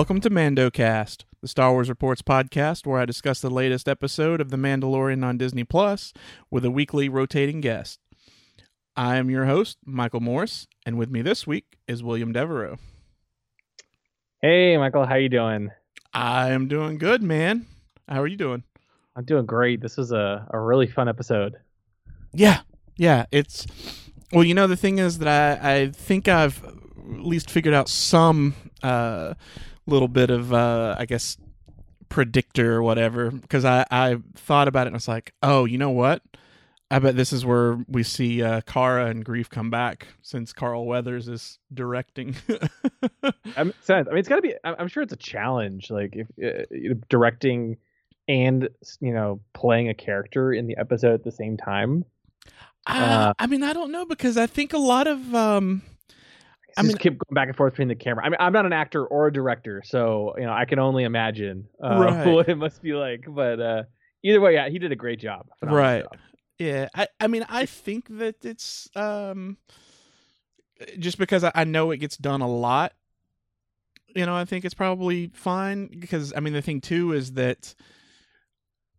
Welcome to MandoCast, the Star Wars Reports podcast where I discuss the latest episode of The Mandalorian on Disney Plus with a weekly rotating guest. I am your host, Michael Morris, and with me this week is William Devereaux. Hey, Michael, how you doing? I am doing good, man. How are you doing? I'm doing great. This was a, a really fun episode. Yeah, yeah. It's well, you know, the thing is that I, I think I've at least figured out some uh, little bit of, uh, I guess, predictor or whatever. Because I, I thought about it and I was like, oh, you know what? I bet this is where we see uh, Cara and Greef come back since Carl Weathers is directing. I'm sense. I mean, it's got to be. I'm sure it's a challenge, like if uh, directing and you know playing a character in the episode at the same time. Uh, I mean, I don't know because I think a lot of um, I mean, keep going back and forth between the camera. I mean, I'm not an actor or a director, so you know, I can only imagine uh, Right. what it must be like. But uh, either way, yeah, he did a great job. Right. job. Yeah, I, I mean, I think that it's um, just because I, I know it gets done a lot. You know, I think it's probably fine because I mean the thing too is that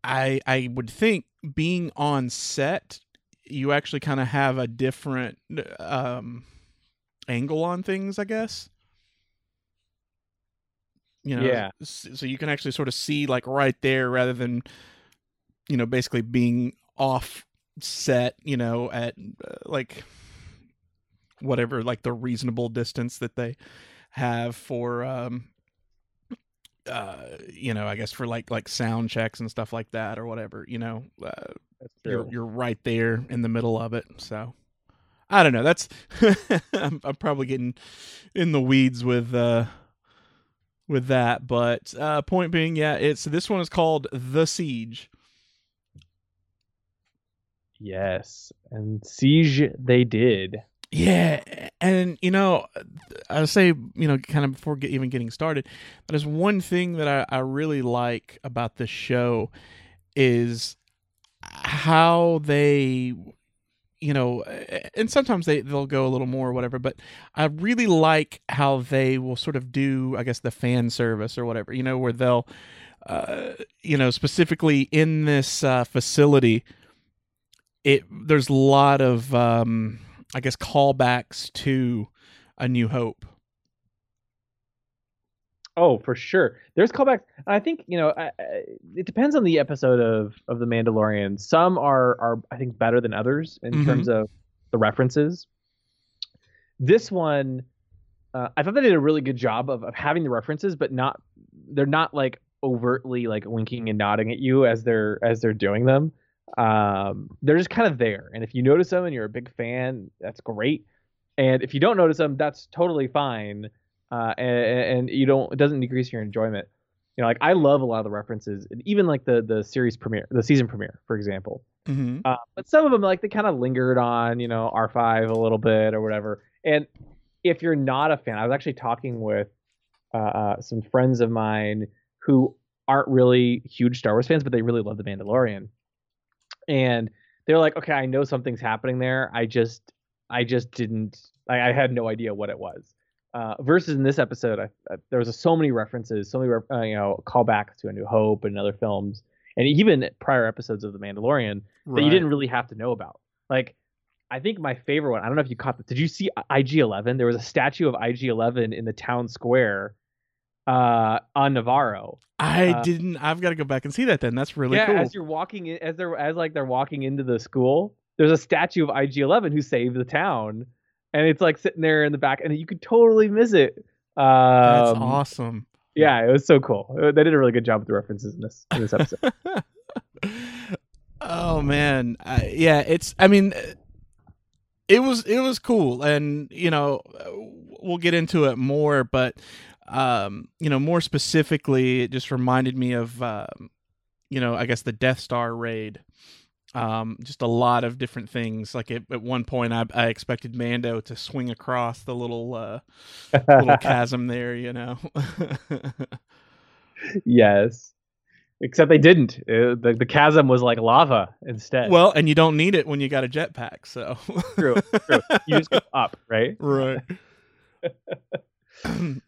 I I would think being on set, you actually kind of have a different um angle on things, I guess. You know, Yeah. so you can actually sort of see like right there rather than you know basically being off set, you know, at uh, like whatever like the reasonable distance that they have for um uh you know, I guess for like like sound checks and stuff like that or whatever, you know, uh, you're you're right there in the middle of it. So I don't know. That's I'm, I'm probably getting in the weeds with uh with that, but uh point being, yeah, it's this one is called The Siege. Yes, and siege they did. Yeah, and you know, I say you know, kind of before get, even getting started, that is one thing that I, I really like about this show is how they, you know, and sometimes they they'll go a little more or whatever, but I really like how they will sort of do, I guess, the fan service or whatever, you know, where they'll, uh, you know, specifically in this uh, facility, it there's a lot of um I guess callbacks to A New Hope. Oh, for sure. There's callbacks. I think you know I, I, it depends on the episode of of the Mandalorian. Some are are I think better than others in Mhm. terms of the references. This one, uh, I thought they did a really good job of, of having the references, but not they're not like overtly like winking and nodding at you as they're as they're doing them. Um, they're just kind of there, and if you notice them and you're a big fan, that's great. And if you don't notice them, that's totally fine uh, and, and you don't it doesn't decrease your enjoyment. You know, like I love a lot of the references, even like the the series premiere, the season premiere, for example. Mm-hmm. Uh, but some of them, like they kind of lingered on, you know, R five a little bit or whatever. And if you're not a fan, I was actually talking with uh, uh, some friends of mine who aren't really huge Star Wars fans, but they really love The Mandalorian, and they're like, okay, I know something's happening there. I just, I just didn't, I, I had no idea what it was. Uh, versus in this episode, I, I, there was so many references, so many, re- uh, you know, callbacks to A New Hope and other films, and even prior episodes of The Mandalorian that you didn't really have to know about. Like, I think my favorite one. I don't know if you caught that. Did you see IG Eleven? There was a statue of IG Eleven in the town square, uh, on Navarro. I uh, didn't. I've got to go back and see that. Then that's really yeah, cool. as you're walking in, as they're as like they're walking into the school, there's a statue of IG Eleven who saved the town, and it's like sitting there in the back, and you could totally miss it. Um, That's awesome. Yeah, it was so cool. Uh, They did a really good job with the references in this in this episode. oh man, I, yeah. It's. I mean, it was it was cool, and you know, we'll get into it more, but um, you know, more specifically, it just reminded me of, um, you know, I guess the Death Star raid. Um, just a lot of different things. Like at, at one point, I, I expected Mando to swing across the little uh, little chasm there. You know. yes, except they didn't. Uh, the the chasm was like lava instead. well, and you don't need it when you got a jetpack. So true, true. You just go up, right? right.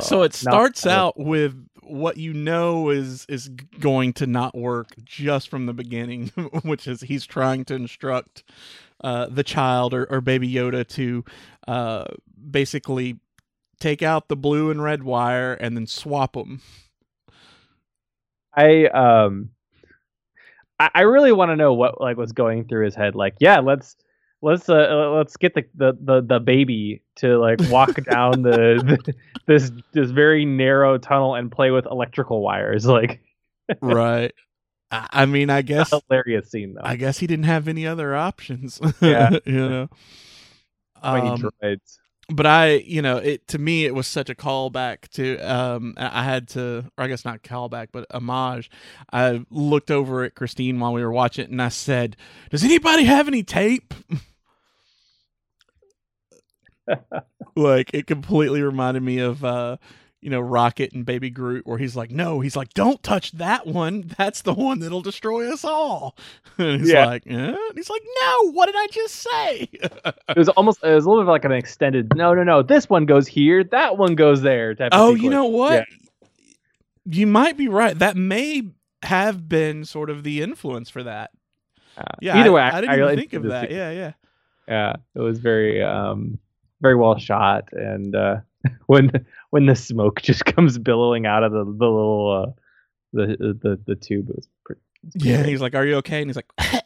so it starts out with what you know is is going to not work just from the beginning, which is he's trying to instruct uh, the child or, or baby Yoda to uh, basically take out the blue and red wire and then swap them. I um I, I really want to know what like was going through his head. Like, yeah, let's let's uh uh, let's get the the the, the baby to like walk down the, the this this very narrow tunnel and play with electrical wires. Like, right. I, mean, I guess hilarious scene though. I guess he didn't have any other options. Yeah. you know. Um, but I, you know, it to me it was such a callback to um I I had to or I guess not callback, but homage. I looked over at Christine while we were watching it and I said, Does anybody have any tape? like it completely reminded me of uh you know, Rocket and Baby Groot, where he's like, No, he's like, Don't touch that one. That's the one that'll destroy us all. And he's Yeah. like, eh? He's like, No, what did I just say? It was almost it was a little bit like an extended. No, no, no. This one goes here. That one goes there. Type. Oh, you know what? You might be right. That may have been sort of the influence for that. Uh, Yeah. Either I, way, I didn't really even think of that. Yeah, yeah. yeah it was very um very well shot and uh when when the smoke just comes billowing out of the, the little uh the the the tube it was pretty Yeah. And he's like, Are you okay? And he's like,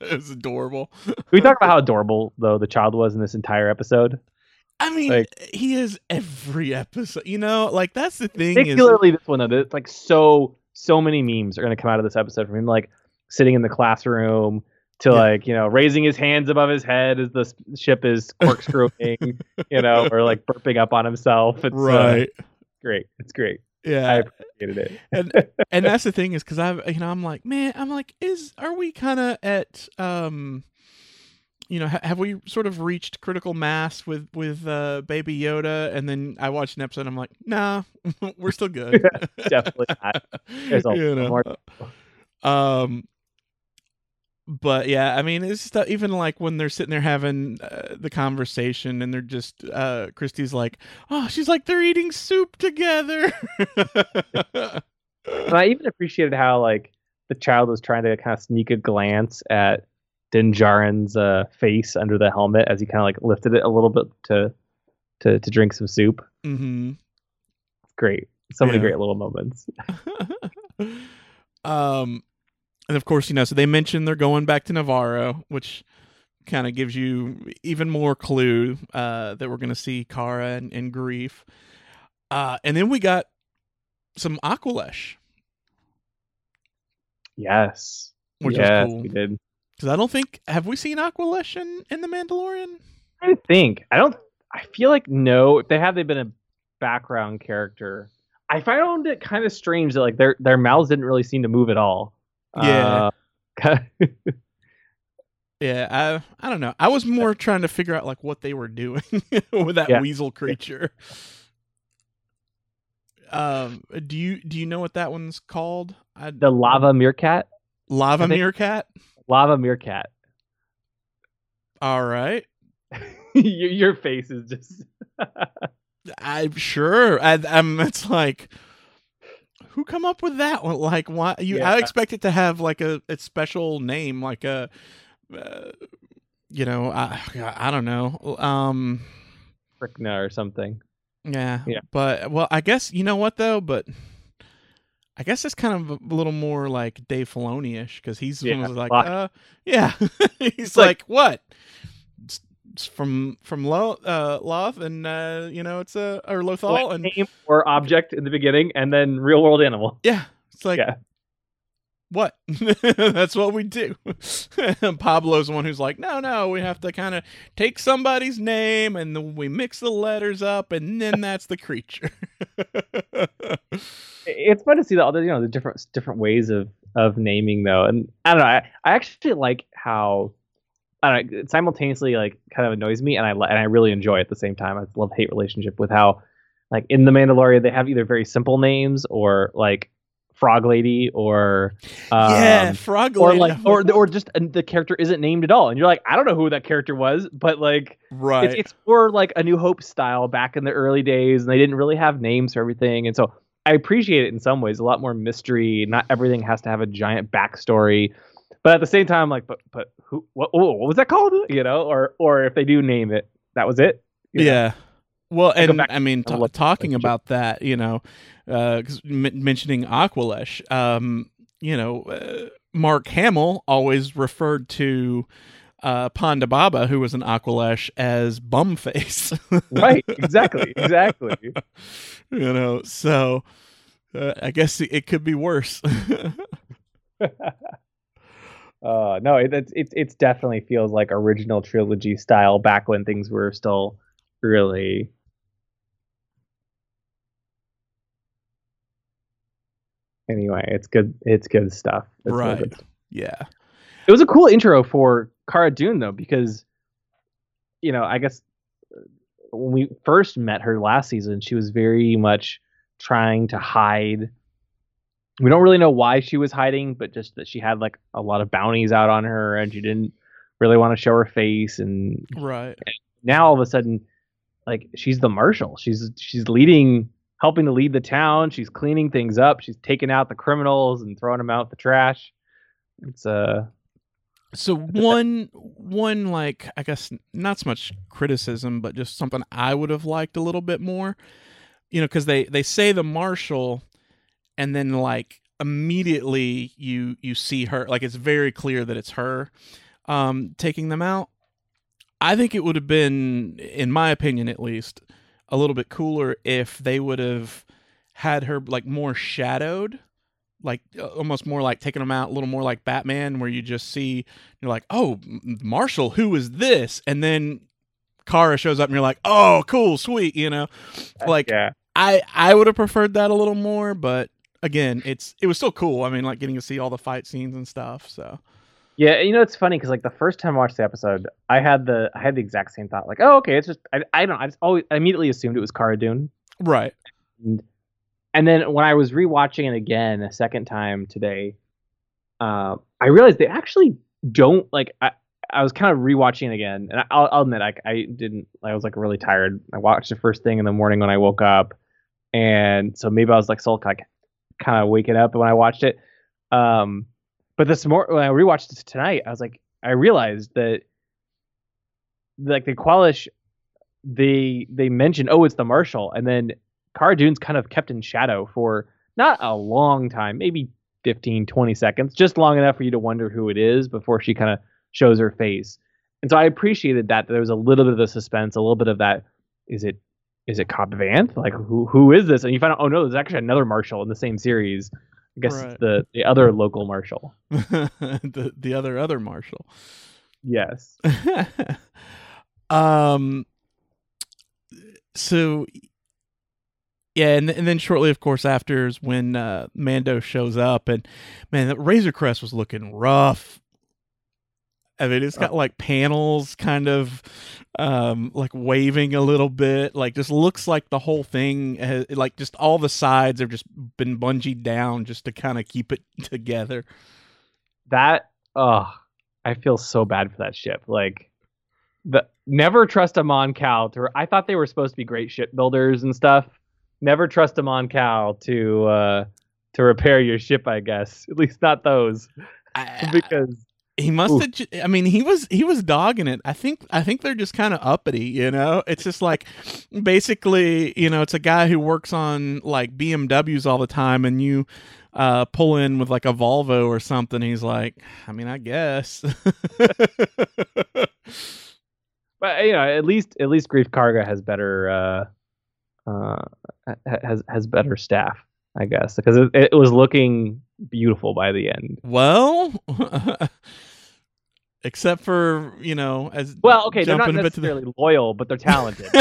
It's adorable. We talk about how adorable though the child was in this entire episode I mean, Like- he is every episode. You know, like that's the thing is particularly this one though it's like so so many memes are going to come out of this episode from him like sitting in the classroom to Yeah. like you know raising his hands above his head as the ship is corkscrewing you know or like burping up on himself. It's uh, right. great. It's great. Yeah, I appreciated it. And and that's the thing is because I've you know I'm like man I'm like is are we kind of at um you know ha- have we sort of reached critical mass with with uh baby Yoda? And then I watched an episode and I'm like nah we're still good. Definitely not. There's a You lot know, more- um but yeah I mean it's just, uh, even like when they're sitting there having uh, the conversation and they're just uh Christy's like oh she's like they're eating soup together I even appreciated how like the child was trying to kind of sneak a glance at Din Djarin's uh, face under the helmet as he kind of like lifted it a little bit to to to drink some soup. mm-hmm Great, so many Yeah. great little moments. um, and of course, you know, so they mentioned they're going back to Navarro, which kind of gives you even more clue uh, that we're going to see Cara and, and Greef. Uh, and then we got some Aqualish, Yes, which yes, cool. we did. Because I don't think have we seen Aqualish in, in the Mandalorian? I think I don't. I feel like no. If they have, they've been a background character. I found it kind of strange that like their their mouths didn't really seem to move at all. Yeah. Uh, Yeah, I I don't know. I was more trying to figure out like what they were doing with that Yeah. weasel creature. Um, do you do you know what that one's called? I, the lava meerkat. lava meerkat. Lava meerkat. All right, your, your face is just I'm sure. I, I'm. It's like who come up with that one? Like, why you? I expect it to have like a, a special name, like a, uh, you know, I I don't know. Um, Fricna or something. Yeah. Yeah. But well, I guess you know what though, but I guess it's kind of a little more like Dave Filoni ish because he's Yeah, like, uh, yeah, he's like- like, what? From from Lo, uh, Loth, and uh, you know it's a or Lothal, and name or object in the beginning, and then real world animal. yeah, it's like. Yeah. What? That's what we do. Pablo's the one who's like, no, no, we have to kind of take somebody's name and then we mix the letters up and then that's the creature. It's fun to see the other, you know, the different different ways of of naming though, and I don't know. I, I actually like how. I don't know, it simultaneously like kind of annoys me and I and I really enjoy it at the same time. I love hate relationship with how like in the Mandalorian they have either very simple names or like Frog Lady or um, yeah, Frog Lady, or like or or just the character isn't named at all, and you're like, I don't know who that character was, but like right. it's it's more like a New Hope style back in the early days, and they didn't really have names for everything, and so I appreciate it in some ways, a lot more mystery. Not everything has to have a giant backstory, but at the same time, like, but but who what oh, what was that called? You know, or or if they do name it, that was it. you know? Yeah. Well, and I mean, look talking about that, you know, uh, m- mentioning Aqualish, um, you know, uh, Mark Hamill always referred to uh, Ponda Baba, who was an Aqualish, as Bumface. right, exactly, exactly. you know, so uh, I guess it could be worse. Uh, no, it, it's it's definitely feels like original trilogy style back when things were still really. Anyway, it's good. It's good stuff. It's Right. good yeah. It was a cool intro for Cara Dune though, because you know, I guess uh, when we first met her last season, she was very much trying to hide. We don't really know why she was hiding, but just that she had like a lot of bounties out on her, and she didn't really want to show her face. And Right. now all of a sudden, like she's the marshal. She's she's leading, helping to lead the town. She's cleaning things up. She's taking out the criminals and throwing them out the trash. It's uh So one one like I guess not so much criticism, but just something I would have liked a little bit more. You know, because they they say the marshal, and then like immediately you you see her like it's very clear that it's her um taking them out. I think it would have been, in my opinion at least, a little bit cooler if they would have had her like more shadowed like uh, almost more like taking them out a little more like batman where you just see you're like oh marshall who is this and then Cara shows up and you're like oh cool sweet you know like yeah. i i would have preferred that a little more but again it's it was still cool i mean like getting to see all the fight scenes and stuff so Yeah, you know it's funny because like the first time I watched the episode, I had the I had the exact same thought. Like, oh, okay, it's just I, I don't I just always I immediately assumed it was Cara Dune. right And, and then when I was rewatching it again a second time today, uh, I realized they actually don't like. I, I was kind of rewatching it again, and I, I'll, I'll admit I, I didn't. I was like really tired. I watched the first thing in the morning when I woke up, and so maybe I was like still like kind of waking up when I watched it. Um, but this more when I rewatched it tonight, I was like, I realized that like the Qualish, they they mentioned, oh, it's the Marshal, and then Cara Dune's kind of kept in shadow for not a long time, maybe 15, 20 seconds, just long enough for you to wonder who it is before she kind of shows her face. And so I appreciated that, that there was a little bit of the suspense, a little bit of that. Is it is it Cobb Vanth? Like who who is this? And you find out, oh no, there's actually another Marshal in the same series. I guess Right. the the other local Marshal. the the other other marshall Yes. um so yeah and, and then shortly of course after is when uh mando shows up and man that razor crest was looking rough i mean it's got like panels kind of um like waving a little bit like just looks like the whole thing has, like just all the sides have just been bungeed down just to kind of keep it together. That oh i feel so bad for that ship. Like the never trust a mon cal to i thought they were supposed to be great shipbuilders and stuff. Never trust a mon cal to uh to repair your ship i guess. At least not those. I- because He must have. I mean, he was he was dogging it. I think I think they're just kind of uppity. You know, it's just like basically, you know, it's a guy who works on like BMWs all the time, and you uh, pull in with like a Volvo or something. He's like, I mean, I guess. but you know at least at least Greef Karga has better uh uh has has better staff i guess because it, it was looking beautiful by the end. Well. Except for you know, as well okay they're not bit the- necessarily loyal but they're talented.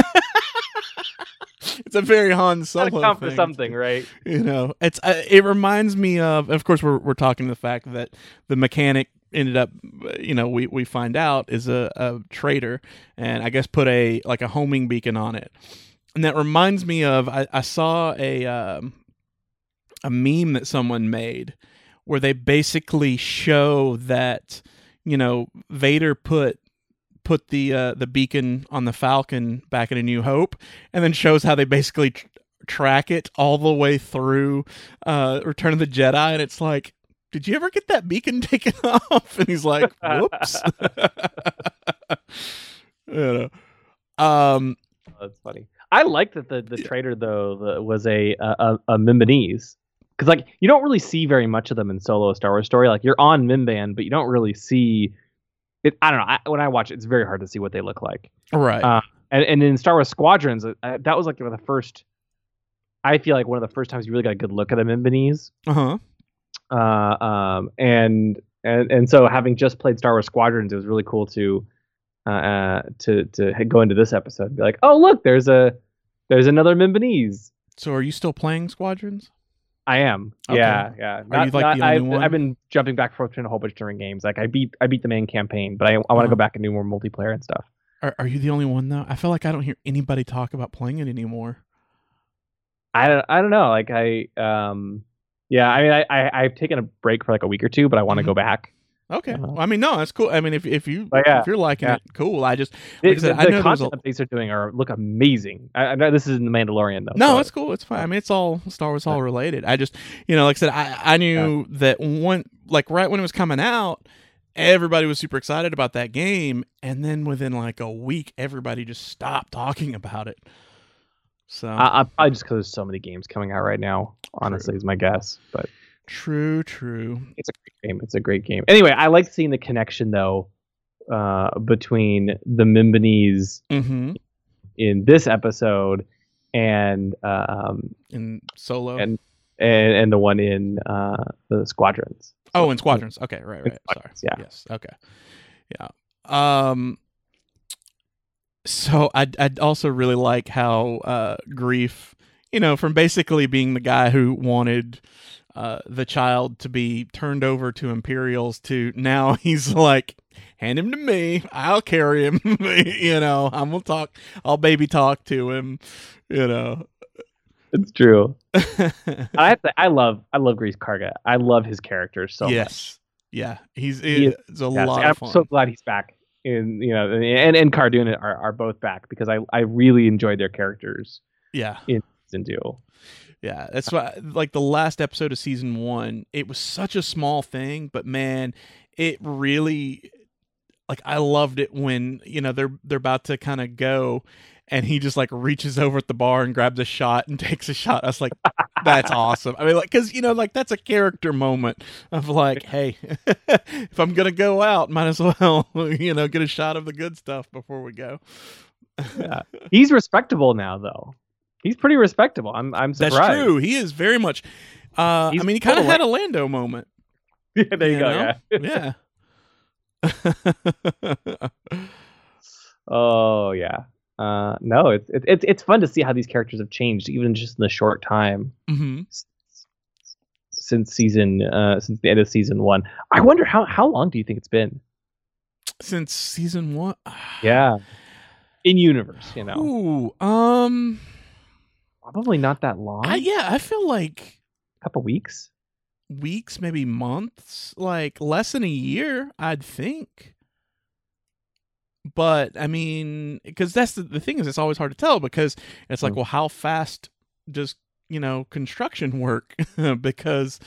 It's a very Han Solo count for something right? you know it's uh, it reminds me of of course we're we're talking the fact that the mechanic ended up you know we we find out is a, a traitor and i guess put a like a homing beacon on it. And that reminds me of i, I saw a um a meme that someone made where they basically show that you know Vader put put the uh, the beacon on the Falcon back in A New Hope, and then shows how they basically tr- track it all the way through uh, Return of the Jedi, and it's like, did you ever get that beacon taken off? And he's like, whoops. you know, um, Oh, that's funny. I like that the the trader though the, was a a, a because like you don't really see very much of them in Solo Star Wars story. Like you're on Mimban, but you don't really see it. I don't know. I, when I watch it, it's very hard to see what they look like. right. Uh, And and in Star Wars Squadrons, uh, that was like one of the first. I feel like one of the first times you really got a good look at a Mimbanese. Uh huh. Uh, um, and and and so having just played Star Wars Squadrons, it was really cool to uh, uh to to go into this episode and be like, oh look, there's a there's another Mimbanese. So are you still playing Squadrons? I am. Okay. Yeah, yeah. Are you, like, the only I've, one? I've been jumping back and forth between a whole bunch of different games. Like I beat I beat the main campaign, but I I want to Uh-huh. go back and do more multiplayer and stuff. Are, are you the only one though? I feel like I don't hear anybody talk about playing it anymore. I don't I don't know. Like I um yeah. I mean I, I I've taken a break for like a week or two, but I want to Mhm. go back. Okay. Uh-huh. Well, I mean, no, that's cool. I mean, if if you yeah, if you're liking yeah. it, cool. I just The, Like I said, the, I the know a- content they're doing are look amazing. I, I know this is in the Mandalorian though. no, so- it's cool. It's fine. I mean, it's all Star Wars, all related. I just, you know, like I said, I I knew that one like right when it was coming out, everybody was super excited about that game, and then within like a week, everybody just stopped talking about it. So I, I probably just because there's so many games coming out right now. Honestly, is my guess. But true, true. it's a great game. It's a great game. Anyway, I like seeing the connection though uh, between the Mimbanese Mm-hmm. in this episode and um, In Solo. And- and and the one in uh, the Squadrons. Oh, in Squadrons. Okay, right, right. Sorry. Yeah. Yes. Okay. Yeah. Um. So I I also really like how uh Greef, you know, from basically being the guy who wanted uh the child to be turned over to Imperials to now he's like hand him to me i'll carry him you know i'm gonna talk i'll baby talk to him you know It's true. I have to, I love I love Greef Karga. I love his character so much. yeah he's He is it's a Yes, lot and of fun I'm so glad he's back. In you know, and and Cara Dune are, are both back because I I really enjoyed their characters yeah in duo. Yeah, that's why like the last episode of season 1, it was such a small thing, but man, it really like I loved it when, you know, they're they're about to kind of go and he just like reaches over at the bar and grabs a shot and takes a shot. I was like that's awesome. I mean like cuz you know like that's a character moment of like, hey, if I'm going to go out, might as well, you know, get a shot of the good stuff before we go. Yeah. He's respectable now though. He's pretty respectable. I'm I'm surprised. That's true. He is very much uh He's I mean he kind of had a Lando moment. Yeah, there you, go. know? Yeah. yeah. Oh yeah. Uh, no, it's it's it's it's fun to see how these characters have changed, even just in the short time hmm s- since season uh since the end of season one. I wonder how how long do you think it's been? Since season one. Yeah, in universe, you know, Ooh. Um. Probably not that long. I, yeah, I feel like a couple weeks. weeks, maybe months, like less than a year. I'd think. But I mean, because that's the, the thing is, it's always hard to tell because it's like, Mm. well, how fast does you know construction work? because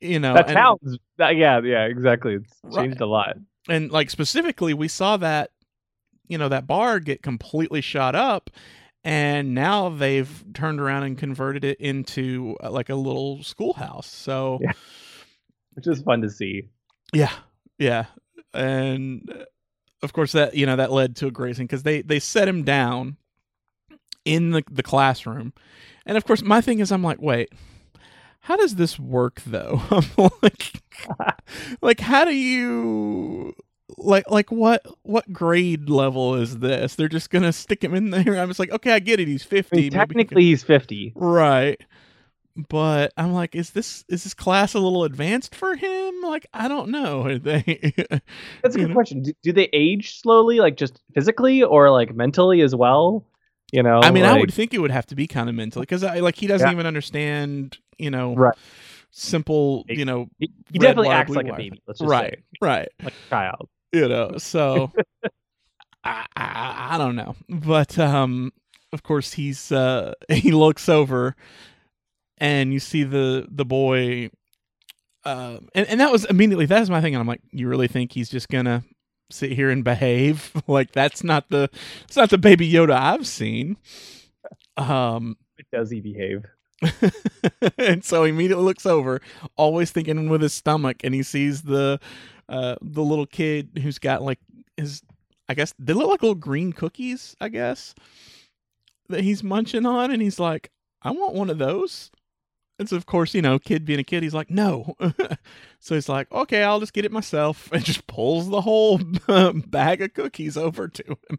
you know that and- sounds. That, yeah, yeah, exactly. It's Right. changed a lot. and like specifically we saw that you know that bar get completely shot up and now they've turned around and converted it into uh, like a little schoolhouse. So Yeah. which is fun to see. yeah. Yeah. And uh, of course that you know that led to a scene because they they set him down in the, the classroom. And of course my thing is i'm like wait how does this work though? I'm like like how do you like like what what grade level is this they're just gonna stick him in there i'm just like okay i get it he's 50 I mean, maybe he technically, he's fifty. right but i'm like is this is this class a little advanced for him like i don't know Are they That's a good know? question. Do, do they age slowly, like just physically, or like mentally as well? You know, I mean, I would think it would have to be kind of mentally because I like he doesn't Yeah. even understand, you know, Right. simple, you know, He, he definitely wire, acts like a baby. Let's just right, say, right. like a child. You know, so I, I I don't know, but um, of course he's uh he looks over, and you see the the boy, uh, and and that was immediately that's my thing, and I'm like, you really think he's just gonna sit here and behave? like that's not the it's not the baby Yoda I've seen. Um, but Does he behave? and so he immediately looks over, always thinking with his stomach, and he sees the uh the little kid who's got like his I guess they look like little green cookies, I guess, that he's munching on, and he's like, I want one of those. And so of course, you know, kid being a kid, he's like, no. so he's like, okay, I'll just get it myself, and just pulls the whole bag of cookies over to him.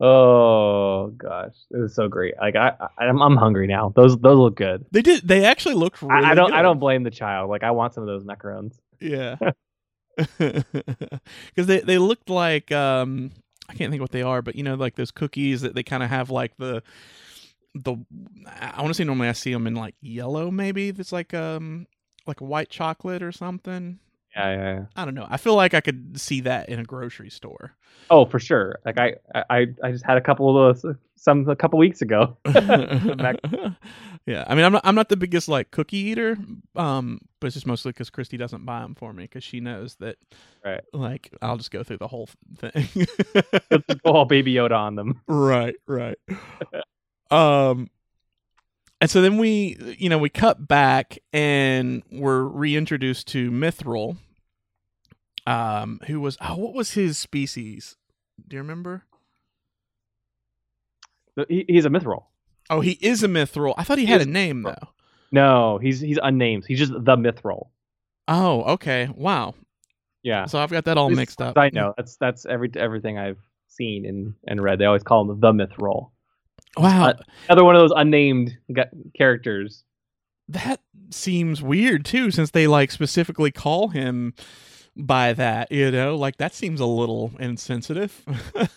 Oh gosh, it was so great. Like I, I I'm, I'm hungry now. Those those look good. They did. They actually looked really. I, I don't I don't blame the child. Like I want some of those macarons. Yeah. Because they they looked like um I can't think what they are, but you know like those cookies that they kind of have like the the I want to say normally I see them in like yellow maybe that's like um like white chocolate or something. Yeah, yeah, yeah. I don't know. I feel like I could see that in a grocery store. Oh, for sure. Like I, I, I just had a couple of those some a couple weeks ago. Yeah, I mean, I'm not, I'm not the biggest like cookie eater, um, but it's just mostly because Christy doesn't buy them for me because she knows that, Right. Like, I'll just go through the whole thing. Go all Baby Yoda on them. right, right. um, and so then we, you know, we cut back and we're reintroduced to Mythrol, um, who was oh, what was his species? Do you remember? He, he's a mythrol. Oh, he is a Mythrol. I thought he He had a name though. No, he's he's unnamed. He's just the mythrol. Oh, okay. Wow. Yeah. So I've got that all mixed up. I know that's that's every everything I've seen and and read. They always call him the mythrol. Wow. Uh, Another one of those unnamed characters. that seems weird too, since they like specifically call him by that. You know, like that seems a little insensitive.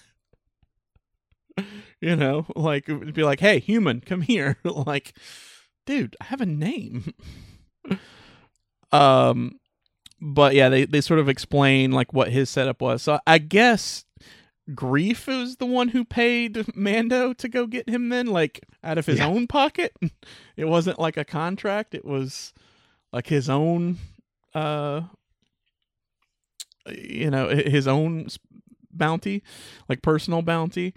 you know, like it'd be like, "Hey, human, come here." like, dude, I have a name. um, but yeah, they they sort of explain like what his setup was. So I guess Greef is the one who paid Mando to go get him then, like out of his Yeah. own pocket. It wasn't like a contract, it was like his own uh you know, his own bounty, like personal bounty.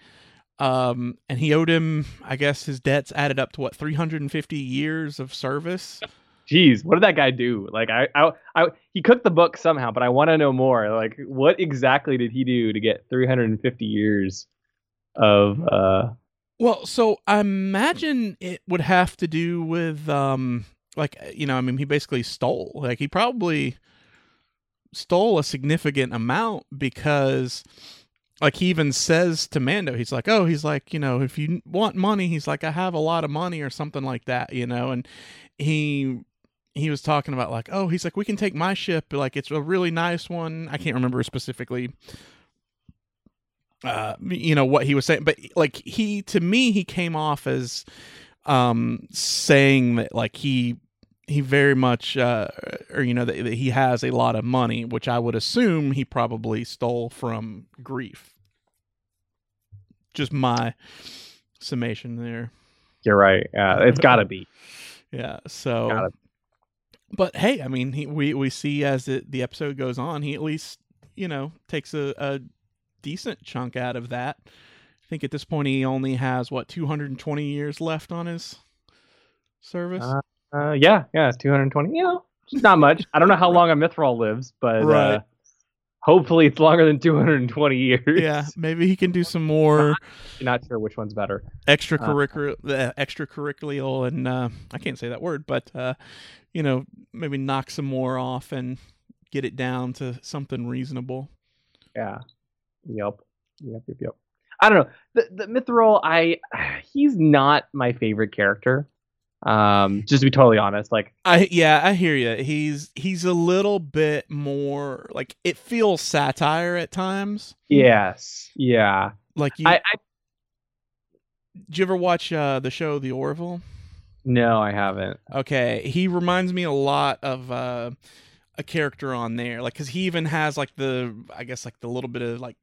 Um and he owed him, I guess his debts added up to what 350 years of service. Jeez, what did that guy do? Like I, I, I he cooked the book somehow, but I want to know more. Like what exactly did he do to get 350 years of uh Well, so I imagine it would have to do with um like you know, I mean he basically stole. Like he probably stole a significant amount because like he even says to Mando, he's like, "Oh, he's like, you know, if you want money, he's like, I have a lot of money or something like that, you know." And he he was talking about like, "Oh, he's like, we can take my ship, like it's a really nice one." I can't remember specifically uh you know what he was saying but like he to me he came off as um saying that like he he very much uh or you know that, that he has a lot of money which i would assume he probably stole from Greef just my summation there You're right. Yeah, it's got to be. yeah so. But hey i mean he, we we see as it, the episode goes on he at least you know takes a, a decent chunk out of that i think at this point he only has what 220 years left on his service Uh, Uh, yeah, yeah, 220. You know, it's not much. I don't know how long a mythrol lives, but Right. uh, hopefully it's longer than 220 years. yeah maybe he can do some more not sure which one's better. extracurricular uh, extracurricular and uh, i can't say that word but uh, you know maybe knock some more off and get it down to something reasonable Yeah. Yep. Yep. Yep. Yep. I don't know. The the Mythrol, I he's not my favorite character. Um, just to be totally honest, like I yeah, I hear you. He's he's a little bit more like it feels satire at times. yes, yeah. Like you, I, I did you ever watch uh, the show The Orville? No, I haven't. Okay, he reminds me a lot of uh, a character on there, like because he even has like the, I guess like the little bit of like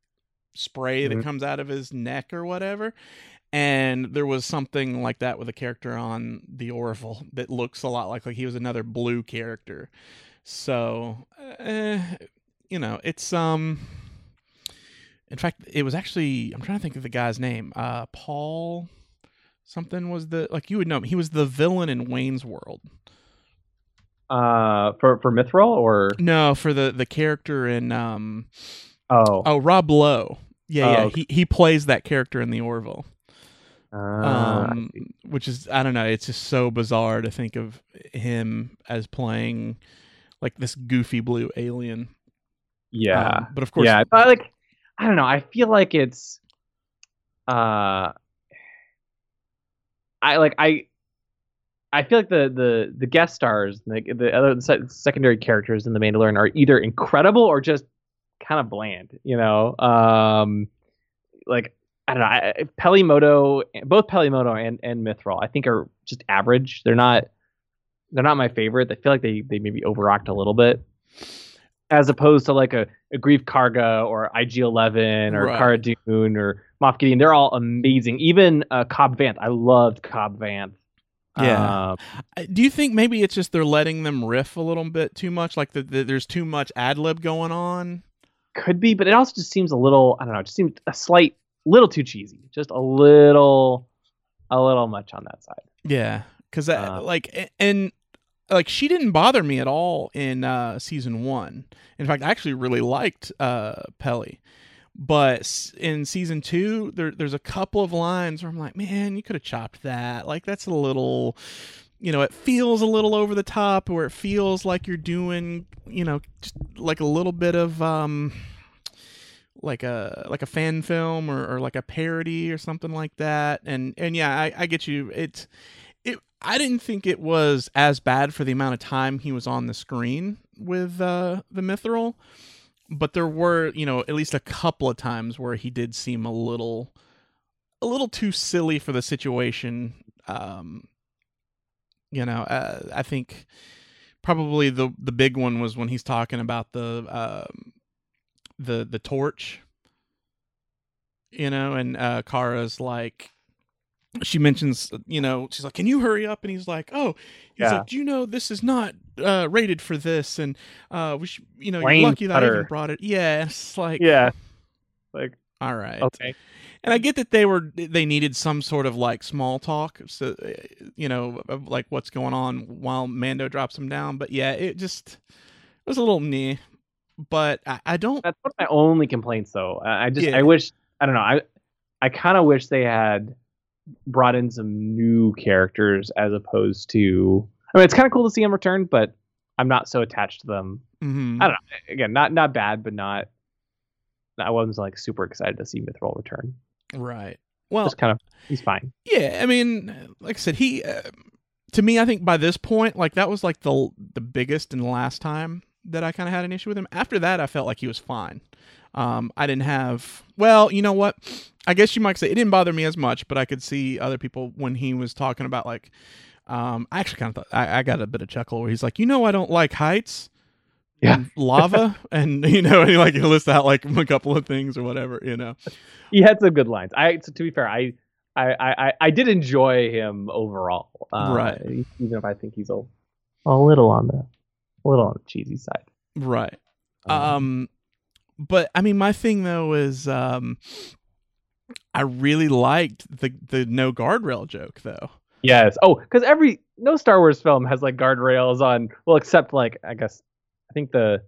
spray that Mhm. comes out of his neck or whatever. And there was something like that with a character on the Orville that looks a lot like like he was another blue character. So, uh, you know, it's um. In fact, it was actually I'm trying to think of the guy's name. Uh, Paul something was the like you would know him. He was the villain in Wayne's World. Uh, for for Mythrol or No, for the the character in um oh, oh Rob Lowe. Yeah, Oh, yeah. okay. He he plays that character in the Orville. uh, Um which is I don't know, it's just so bizarre to think of him as playing like this goofy blue alien. yeah, Um, but of course yeah. But like, I don't know. I feel like it's, uh, I like I. I feel like the the the guest stars, the the other se- secondary characters in the Mandalorian are either incredible or just kind of bland. You know, um, like I don't know. I, Peli Motto, both Peli Motto and and Mythrol, I think are just average. They're not they're not my favorite. I feel like they they maybe overact a little bit, as opposed to like a, a Greef Karga or IG Eleven or Right. Cara Dune or Moff Gideon. They're all amazing. Even uh, Cobb Vanth, I loved Cobb Vanth. Yeah. I- Do you think maybe it's just they're letting them riff a little bit too much? Like the, the, there's too much ad lib going on? could be, but it also just seems a little. I don't know. It just seems a slight, little too cheesy. Just a little, a little much on that side. Yeah, because Uh, like and like she didn't bother me at all in uh season one. In fact, I actually really liked uh Peli. But in season two, there there's a couple of lines where I'm like, man, you could have chopped that. Like that's a little, you know, it feels a little over the top, where it feels like you're doing, you know, like a little bit of um like a like a fan film or, or like a parody or something like that. And and yeah I, I get you. It's it I didn't think it was as bad for the amount of time he was on the screen with uh the mythrol but there were you know at least a couple of times where he did seem a little a little too silly for the situation. Um you know uh, I think probably the the big one was when he's talking about the um the the torch you know and uh Cara's like she mentions you know she's like can you hurry up and he's like oh he's Yeah. like do you know this is not uh rated for this and uh we should you know you're lucky that I even brought it yeah like Yeah. Like all right okay. and I get that they were they needed some sort of like small talk, so uh, you know, of like what's going on while Mando drops him down. But yeah, it just it was a little meh. But I, I don't. That's one of my only complaints, though. I I just Yeah. I wish I don't know. I I kind of wish they had brought in some new characters as opposed to. I mean, it's kind of cool to see them return, but I'm not so attached to them. Mm-hmm. I don't know. Again, not not bad, but not. I wasn't like super excited to see Mythrol return. Right. Well, Just kind of, he's fine. yeah. I mean, like I said, he uh, to me, I think by this point, like that was like the the biggest and last time that I kind of had an issue with him. After that, I felt like he was fine. Um, I didn't have. Well, you know what? I guess you might say it didn't bother me as much, but I could see other people when he was talking about like. Um, I actually kind of thought I, I got a bit of chuckle where he's like, you know, I don't like heights. Yeah. and lava, and you know, and he like he lists out like a couple of things or whatever, you know. He had some good lines. I to, to be fair, I. I, I, I did enjoy him overall, uh, Right. Even if I think he's a, a little on the, a little on the cheesy side. Right. Um, but I mean, my thing though is, um, I really liked the the no guardrail joke though. Yes. Oh, because every no Star Wars film has like guardrails on. Well, except like I guess I think the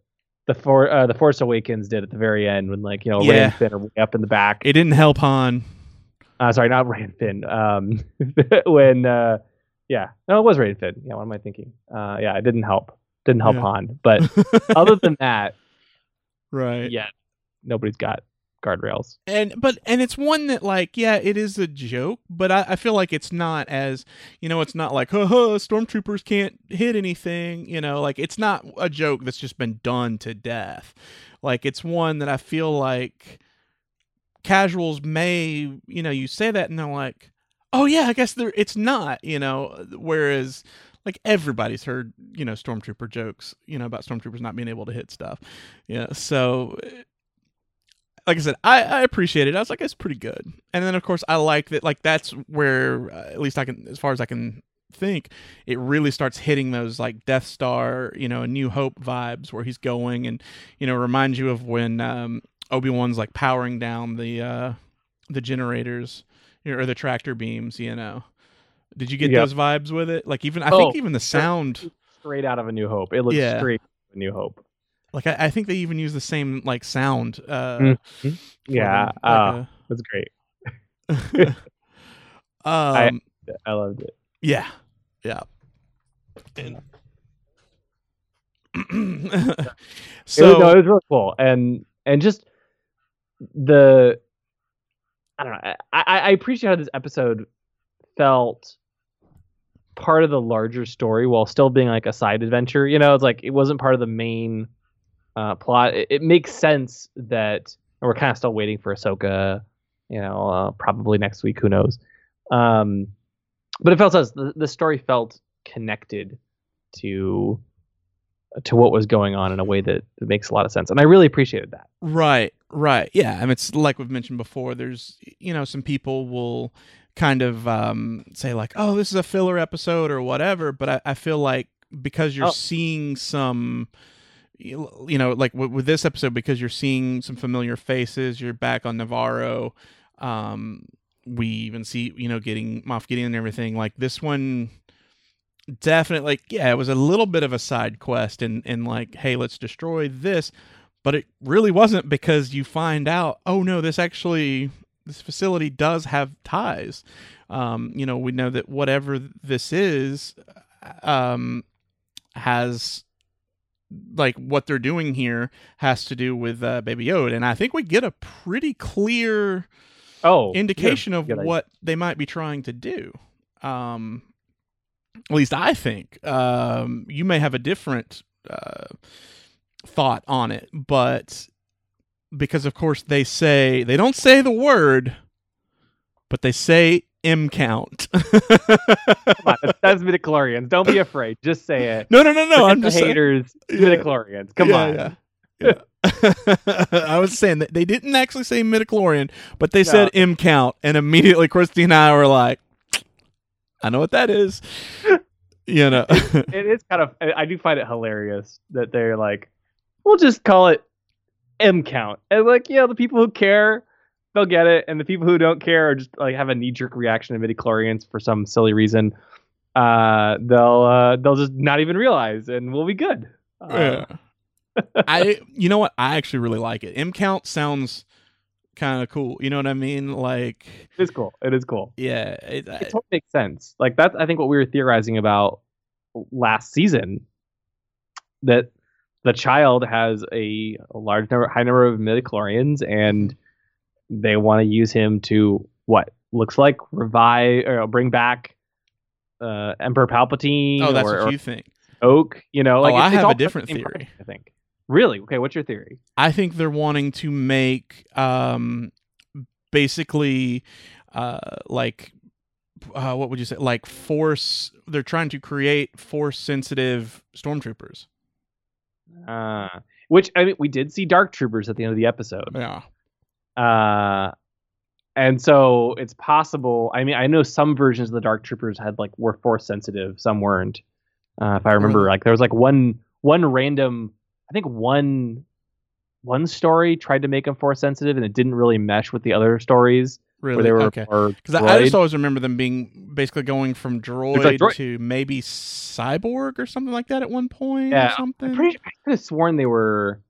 the for uh, the Force Awakens did at the very end when like you know Rey Yeah. and Finn are way up in the back. It didn't help Han. Uh, sorry, not Rey and Finn. Um, when uh, yeah, no, it was Rey and Finn. Yeah, what am I thinking? Uh, yeah, it didn't help. Didn't help Yeah. Han. But other than that, right. yeah, nobody's got guardrails. and but and it's one that like yeah it is a joke but I, I feel like it's not as you know it's not like haha stormtroopers can't hit anything you know like it's not a joke that's just been done to death like it's one that i feel like casuals may you know you say that and they're like oh yeah, I guess there it's not, you know. Whereas like everybody's heard, you know, stormtrooper jokes, you know, about stormtroopers not being able to hit stuff. Yeah, so like I said, I, I appreciate it. I was like, it's pretty good. And then of course I like that. Like that's where uh, at least I can, as far as I can think, it really starts hitting those like Death Star, you know, a New Hope vibes where he's going, and you know, reminds you of when um, Obi Wan's like powering down the uh, the generators you know, or the tractor beams. You know, did you get Yep. those vibes with it? Like even I Oh, think even the sound. Straight out of A New Hope. It looks Yeah. straight out of A New Hope. Like I, I think they even use the same like sound. Uh, Mhm. Yeah, uh, like That's great. um, I loved it. yeah, yeah. And So, so no, it was really cool, and and just the I don't know. I, I I appreciate how this episode felt part of the larger story while still being like a side adventure. You know, it's like it wasn't part of the main uh, plot. It, it makes sense that we're kind of still waiting for Ahsoka. You know, uh, probably next week. Who knows? Um, but it felt as the, the story felt connected to to what was going on in a way that, makes a lot of sense, and I really appreciated that. Right, right. Yeah. I mean, it's like we've mentioned before, there's, you know, some people will kind of um, say, like, oh, this is a filler episode or whatever. But I, I feel like because you're Oh. seeing some, you know, like with, this episode, because you're seeing some familiar faces, you're back on Nevarro. Um, we even see, you know, getting Moff Gideon and everything. Like this one, definitely, like, yeah, it was a little bit of a side quest and, and like, hey, let's destroy this but it really wasn't because you find out oh no this actually this facility does have ties um, you know we know that whatever this is um, has like what they're doing here has to do with uh, baby yoda and i think we get a pretty clear Oh, indication of good idea. what they might be trying to do um, at least i think um, you may have a different uh, thought on it, but because of course they say they don't say the word, but they say M count. Come on, that's, midichlorians. Don't be afraid. Just say it. no, no, no, no. Forget I'm just saying. haters. Yeah. Midichlorians. Come Yeah, on. Yeah. yeah. I was saying that they didn't actually say midichlorian, but they said M count, and immediately Christy and I were like, "I know what that is." You know, It is kind of. I I do find it hilarious that they're like, we'll just call it M count, and like, yeah, you know, the people who care, they'll get it, and the people who don't care or just like have a knee jerk reaction to midichlorians for some silly reason, uh, they'll uh, they'll just not even realize, and we'll be good. Uh, Yeah. I you know what? I actually really like it. M count sounds kind of cool. You know what I mean? Like It is cool. It is cool. yeah, it, it totally makes sense. Like that's I think what we were theorizing about last season. That the child has a, a large number, high number of midichlorians, and they want to use him to what looks like revive or bring back uh, Emperor Palpatine oh, that's or, what you think. Oak. You know, like Oh, it's- I have a different theory. project, I think. Really? Okay. What's your theory? I think they're wanting to make um basically uh like uh what would you say like force they're trying to create force sensitive stormtroopers. Uh, which I mean, we did see Dark Troopers at the end of the episode. Yeah. Uh, and so it's possible. I mean, I know some versions of the Dark Troopers had like were force sensitive, some weren't. Uh, if I remember, like there was like one one random. I think one one story tried to make them force sensitive, and it didn't really mesh with the other stories Really? where they were okay. Because I, just always remember them being basically going from droid, like droid. to maybe cyborg or something like that at one point. Yeah, or something. I'm pretty I could have sworn they were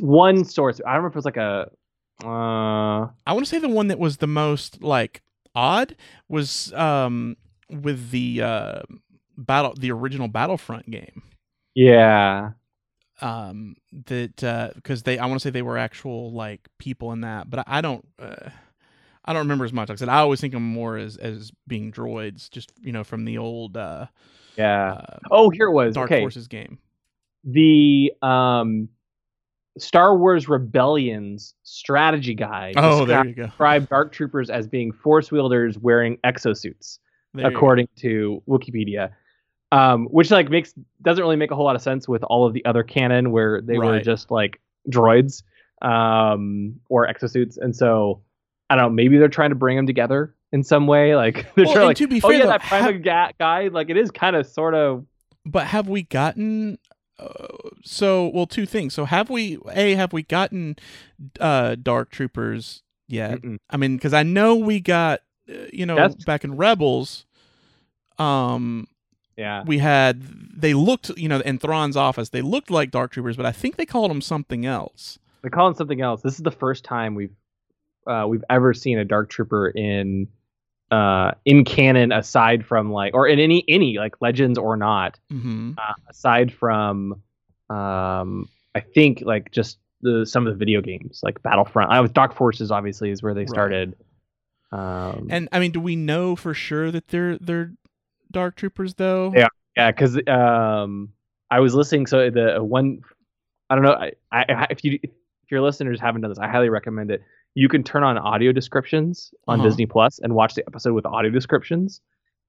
one source. I don't remember if it was like a. Uh, I want to say the one that was the most like odd was um with the uh battle the original Battlefront game. yeah, Um that because they I want to say they were actual like people in that, but I, I don't uh, I don't remember as much. Like I said, I always think of them more as as being droids, just you know from the old uh, yeah. uh Oh, here it was. Dark okay, Forces game. the um Star Wars Rebellion's strategy guide Oh, there you go. described Dark Troopers as being force wielders wearing exosuits, There according to Wikipedia. Um, which like makes doesn't really make a whole lot of sense with all of the other canon where they were just like droids um, or exosuits, and so I don't know. Maybe they're trying to bring them together in some way. Like they're Well, trying and like, to be oh fair, yeah, though, that Primal ga- guy. Like it is kind of sort of But have we gotten? Uh, so well, two things. So have we? A have we gotten uh Dark Troopers yet? Mm-mm. I mean, because I know we got, uh, you know, That's- back in Rebels, um, yeah. we had they looked, you know, in Thrawn's office, they looked like Dark Troopers, but I think they called them something else. They're them something else. This is the first time we've uh, we've ever seen a dark trooper in uh, in canon aside from like or in any any like legends or not hmm uh, aside from um, I think like just the some of the video games like Battlefront. I was Dark Forces obviously is where they Right. started. Um, And I mean, do we know for sure that they're they're Dark Troopers though? Yeah. Yeah, because um, I was listening. So the one, I don't know. I, I if you if your listeners haven't done this, I highly recommend it. You can turn on audio descriptions on Uh-huh. Disney Plus and watch the episode with audio descriptions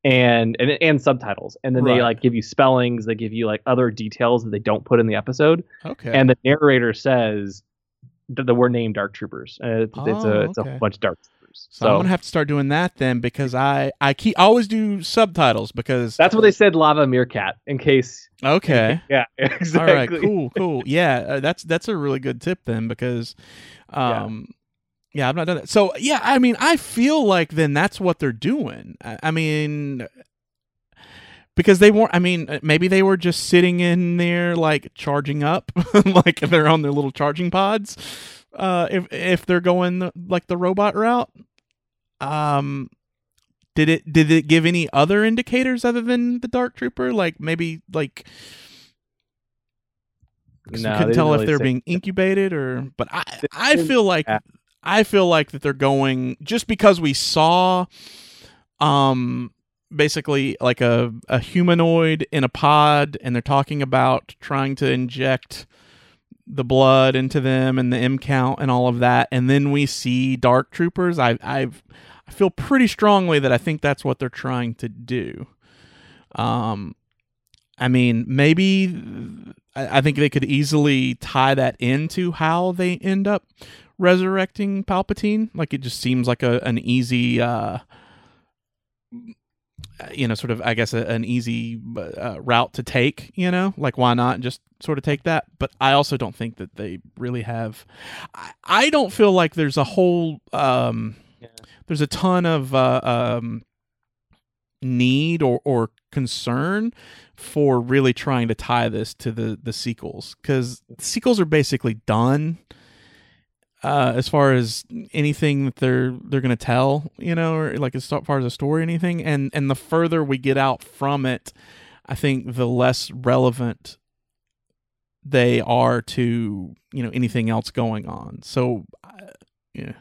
and and and subtitles, and then they like give you spellings, they give you like other details that they don't put in the episode, Okay. and the narrator says that the we're named Dark Troopers. Uh, it's, it's a Oh, it's okay. a bunch of Dark Troopers. so, I'm gonna have to start doing that then because I I keep I always do subtitles because that's what they said. Lava Meerkat, in case. okay. Yeah, exactly. right, cool, cool. Yeah, uh, that's that's a really good tip then because, um, yeah. I've not done that. So yeah, I mean, I feel like then that's what they're doing. I, I mean, because they weren't. I mean, uh, maybe they were just sitting in there like charging up, like they're on their little charging pods. Uh, if if they're going the, like the robot route, um. Did it did it give any other indicators other than the dark trooper? Like maybe like No, they couldn't tell if they're being incubated or but I I feel like yeah. I feel like that they're going just because we saw um basically like a a humanoid in a pod and they're talking about trying to inject the blood into them and the M count and all of that and then we see dark troopers I I've I feel pretty strongly that I think that's what they're trying to do. Um I mean, maybe I I think they could easily tie that into how they end up resurrecting Palpatine. Like it just seems like a an easy, uh, you know, sort of I guess a, an easy uh, route to take. You know, like why not just sort of take that? But I also don't think that they really have. I, I don't feel like there's a whole. Um, Yeah. There's a ton of uh, um, need or or concern for really trying to tie this to the the sequels because sequels are basically done uh as far as anything that they're they're gonna tell you know or like as far as a story or anything. And and the further we get out from it i think the less relevant they are to you know anything else going on. So uh, yeah.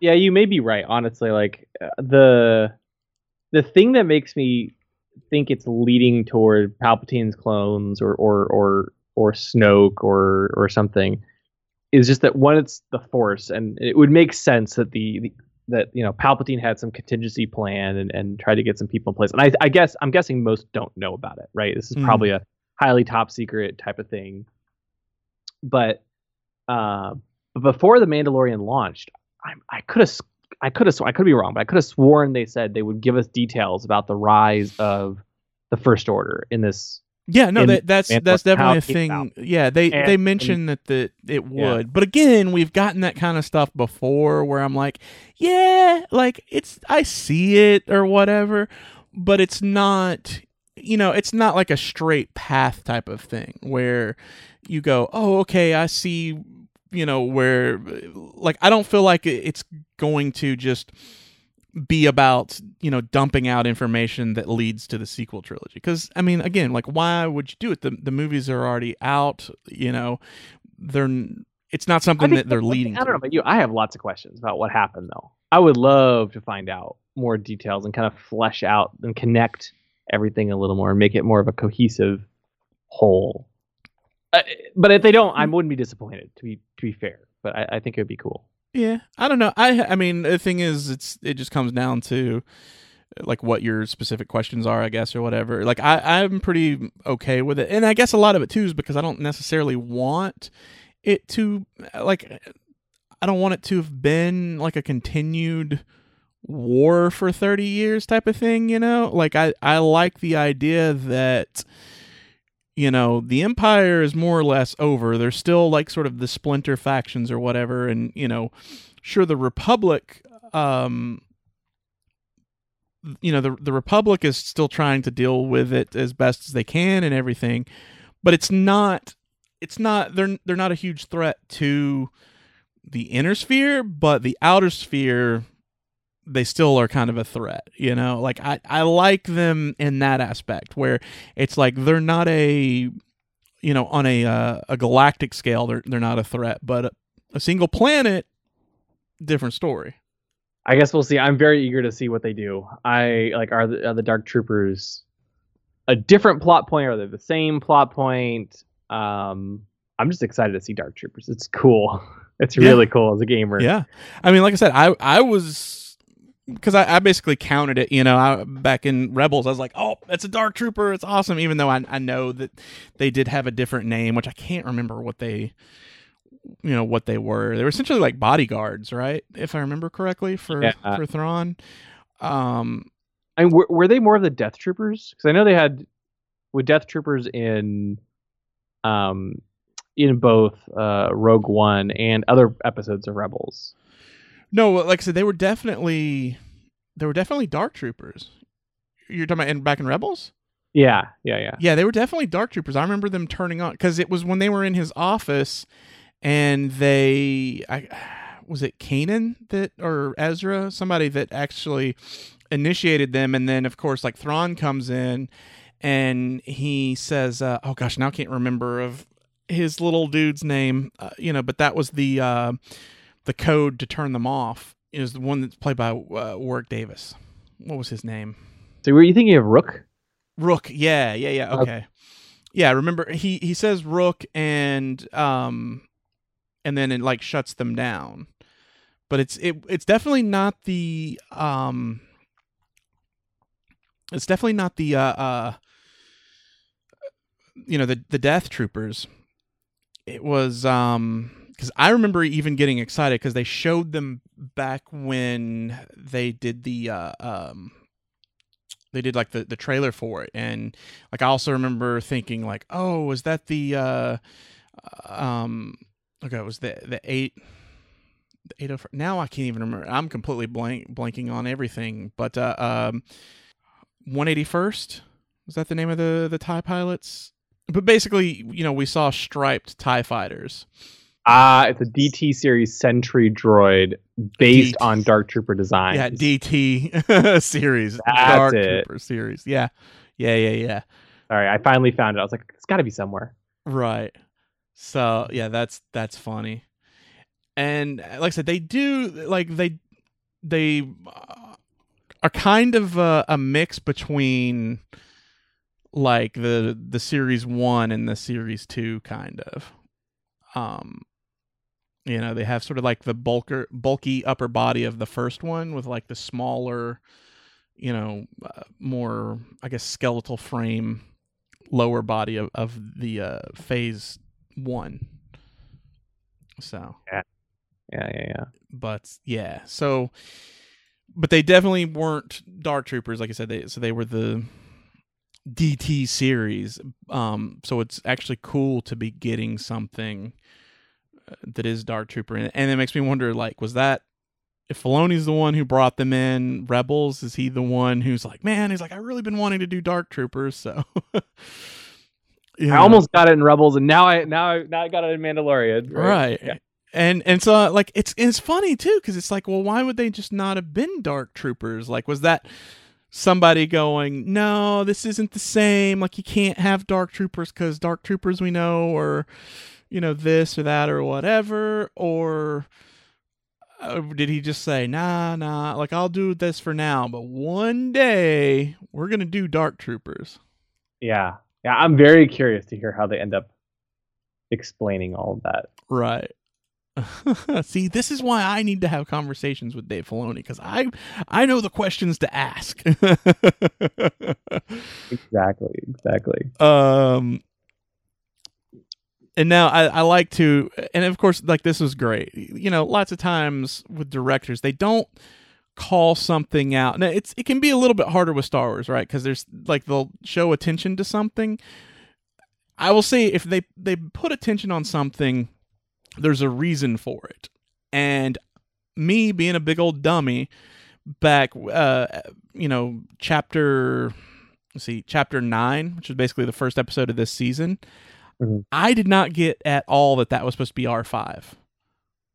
Yeah you may be right honestly. Like uh, the the thing that makes me think it's leading toward palpatine's clones or or or or snoke or or something is just that one it's the force and it would make sense that the, the that you know palpatine had some contingency plan and and tried to get some people in place and i i guess i'm guessing most don't know about it right this is Mhm. probably a highly top secret type of thing but uh, but before the Mandalorian launched, I, I could have I could have I could be wrong, but I could have sworn they said they would give us details about the rise of the First Order in this. Yeah, no, that, that's that's definitely a thing. Yeah, they And- they mentioned that that it would, Yeah. but again, we've gotten that kind of stuff before, where I'm like, yeah, like it's I see it or whatever, but it's not, you know, it's not like a straight path type of thing where you go, oh, okay, I see, you know, where like I don't feel like it's going to just be about you know dumping out information that leads to the sequel trilogy because i mean again like why would you do it the, the movies are already out you know they're it's not I something that they're leading I don't know to about you. I have lots of questions about what happened though. I would love to find out more details and kind of flesh out and connect everything a little more and make it more of a cohesive whole. Uh, but if they don't, I wouldn't be disappointed. To be to be fair, but I, I think it would be cool. Yeah, I don't know. I I mean, the thing is, it's it just comes down to like what your specific questions are, I guess, or whatever. Like I I'm pretty okay with it, and I guess a lot of it too is because I don't necessarily want it to like I don't want it to have been like a continued war for 30 years type of thing, you know? Like I I like the idea that you know, the empire is more or less over. There's still like sort of the splinter factions or whatever and, you know, sure the republic um you know, the the republic is still trying to deal with it as best as they can and everything, but it's not it's not they're they're not a huge threat to the inner sphere, but the outer sphere they still are kind of a threat, you know? Like I I like them in that aspect where it's like they're not a you know, on a uh, a galactic scale they're they're not a threat, but a, a single planet different story. I guess we'll see. I'm very eager to see what they do. I like are the, are the Dark Troopers a different plot point or are they the same plot point? Um I'm just excited to see Dark Troopers. It's cool. It's Yeah. really cool as a gamer. Yeah, I mean, like I said, I I was because I, I basically counted it. You know, I, back in Rebels, I was like, oh, it's a Dark Trooper, it's awesome. Even though I I know that they did have a different name, which I can't remember what they, you know, what they were. They were essentially like bodyguards, right? If I remember correctly for Yeah. for Thrawn. Um, I mean, were, were they more of the Death Troopers? Because I know they had with Death Troopers in, um, in both uh, Rogue One and other episodes of Rebels. No, like I said, they were definitely they were definitely Dark Troopers. You're talking about in, back in Rebels? Yeah, yeah, yeah. Yeah, they were definitely dark troopers. I remember them turning on because it was when they were in his office, and they, I, was it Kanan that or Ezra, somebody that actually initiated them, and then of course like Thrawn comes in, and he says, uh, "Oh gosh, now I can't remember of his little dude's name, uh, you know, but that was the uh, the code to turn them off. Is the one that's played by uh, Warwick Davis. What was his name? So were you thinking of Rukh? Rukh. Yeah, yeah, yeah. Okay. Okay. Yeah, remember he he says Rukh and um and then it like shuts them down. But it's it it's definitely not the um it's definitely not the uh uh you know the the death troopers. It was um cuz I remember even getting excited cuz they showed them back when they did the uh um they did like the, the trailer for it. And like i also remember thinking like oh was that the uh um okay it was the the eight eight of now i can't even remember. I'm completely blank blanking on everything but uh um 181st was that the name of the the tie pilots? But basically you know we saw striped tie fighters Ah, it's a DT series Sentry droid based DT. on Dark Trooper design. yeah dt series That's dark it. trooper series yeah yeah yeah yeah Sorry, I finally found it. I was like, it's got to be somewhere. Right. So yeah, that's that's funny, and uh, like I said, they do like they they uh, are kind of a, a mix between like the the series one and the series two, kind of. Um, you know, they have sort of like the bulker bulky upper body of the first one with like the smaller, you know, uh, more I guess skeletal frame lower body of, of the uh, phase one. So, Yeah, yeah, yeah. yeah but yeah, so, but they definitely weren't Dark Troopers, like I said. They so they were the DT series. Um, so it's actually cool to be getting something that is Dark Trooper, and, and it makes me wonder, like, was that if Filoni's the one who brought them in, Rebels, is he the one who's like, man, he's like, I really been wanting to do Dark Troopers, so. You I almost got it in Rebels, and now I now I now I got it in Mandalorian. right, Yeah. and and so uh, like it's it's funny too because it's like well why would they just not have been dark troopers like was that somebody going no this isn't the same like you can't have dark troopers because dark troopers we know or you know this or that or whatever or uh, did he just say nah nah like i'll do this for now but one day we're gonna do dark troopers Yeah, yeah. I'm very curious to hear how they end up explaining all of that. right See, this is why I need to have conversations with Dave Filoni because I I know the questions to ask. exactly, exactly. Um, and now I, I like to, and of course, like this was great. You know, lots of times with directors, they don't call something out. Now it's it can be a little bit harder with Star Wars, right? Because there's like they'll show attention to something. I will say if they they put attention on something, there's a reason for it. And me being a big old dummy, back uh you know chapter let's see chapter nine, which is basically the first episode of this season. Mhm. I did not get at all that that was supposed to be R five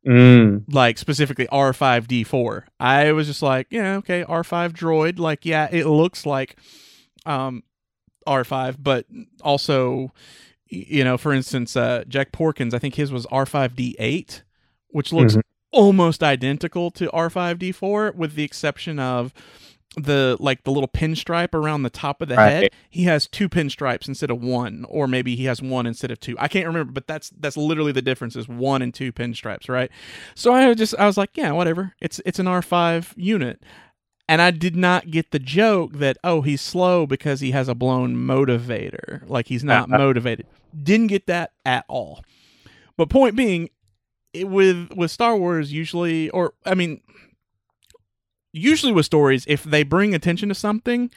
Mm. like specifically R5D4. I was just like, yeah, okay, R5 droid. Like, yeah, it looks like um R5, but also you know, for instance, uh Jek Porkins, I think his was R5D8, which looks Mhm. almost identical to R5D4 with the exception of the like the little pinstripe around the top of the Right. head he has two pinstripes instead of one or maybe he has one instead of two. I can't remember but that's that's literally the difference is one and two pinstripes right? So i just i was like yeah whatever. It's it's an r5 unit. And i did not get the joke that oh he's slow because he has a blown motivator. Like he's not uh-huh. motivated. Didn't get that at all. But point being it, with with star wars usually or i mean usually with stories if they bring attention to something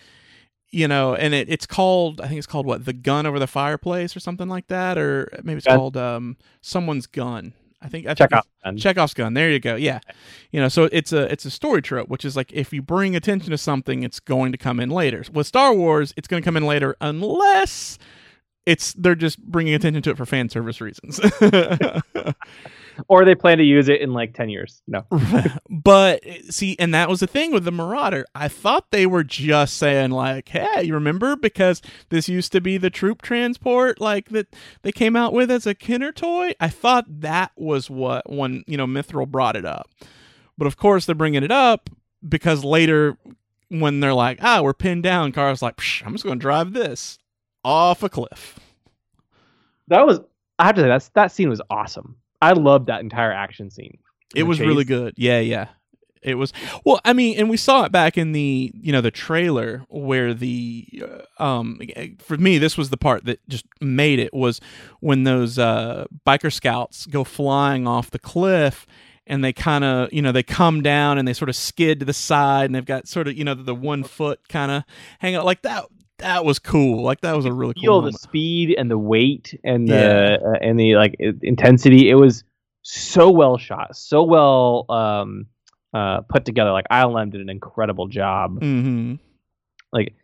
you know and it, it's called i think it's called what the gun over the fireplace or something like that or maybe it's Gun. called um someone's gun i think I think Check it's- out. man. Chekhov's gun. There you go. Yeah, you know, so it's a it's a story trope, which is like if you bring attention to something, it's going to come in later. With Star Wars, it's going to come in later unless it's they're just bringing attention to it for fan service reasons. Or they plan to use it in like ten years. No. but see, and that was the thing with the Marauder. I thought they were just saying like, "Hey, you remember because this used to be the troop transport like that they came out with as a Kenner toy." I thought that was what when you know Mythrol brought it up. But of course, they're bringing it up because later when they're like, "Ah, we're pinned down," Cara's like, Psh, "I'm just going to drive this off a cliff." That was. I have to say that's that scene was awesome. I loved that entire action scene. It was really good. Yeah, yeah. It was well. I mean, and we saw it back in the you know the trailer where the uh, um for me this was the part that just made it was when those uh biker scouts go flying off the cliff and they kind of you know they come down and they sort of skid to the side and they've got sort of you know the one foot kind of hang out like that. That was cool. Like that was a really cool. Feel the moment. speed and the weight and the uh, and the like intensity. It was so well shot, so well um uh put together. Like ILM did an incredible job. Mm-hmm. like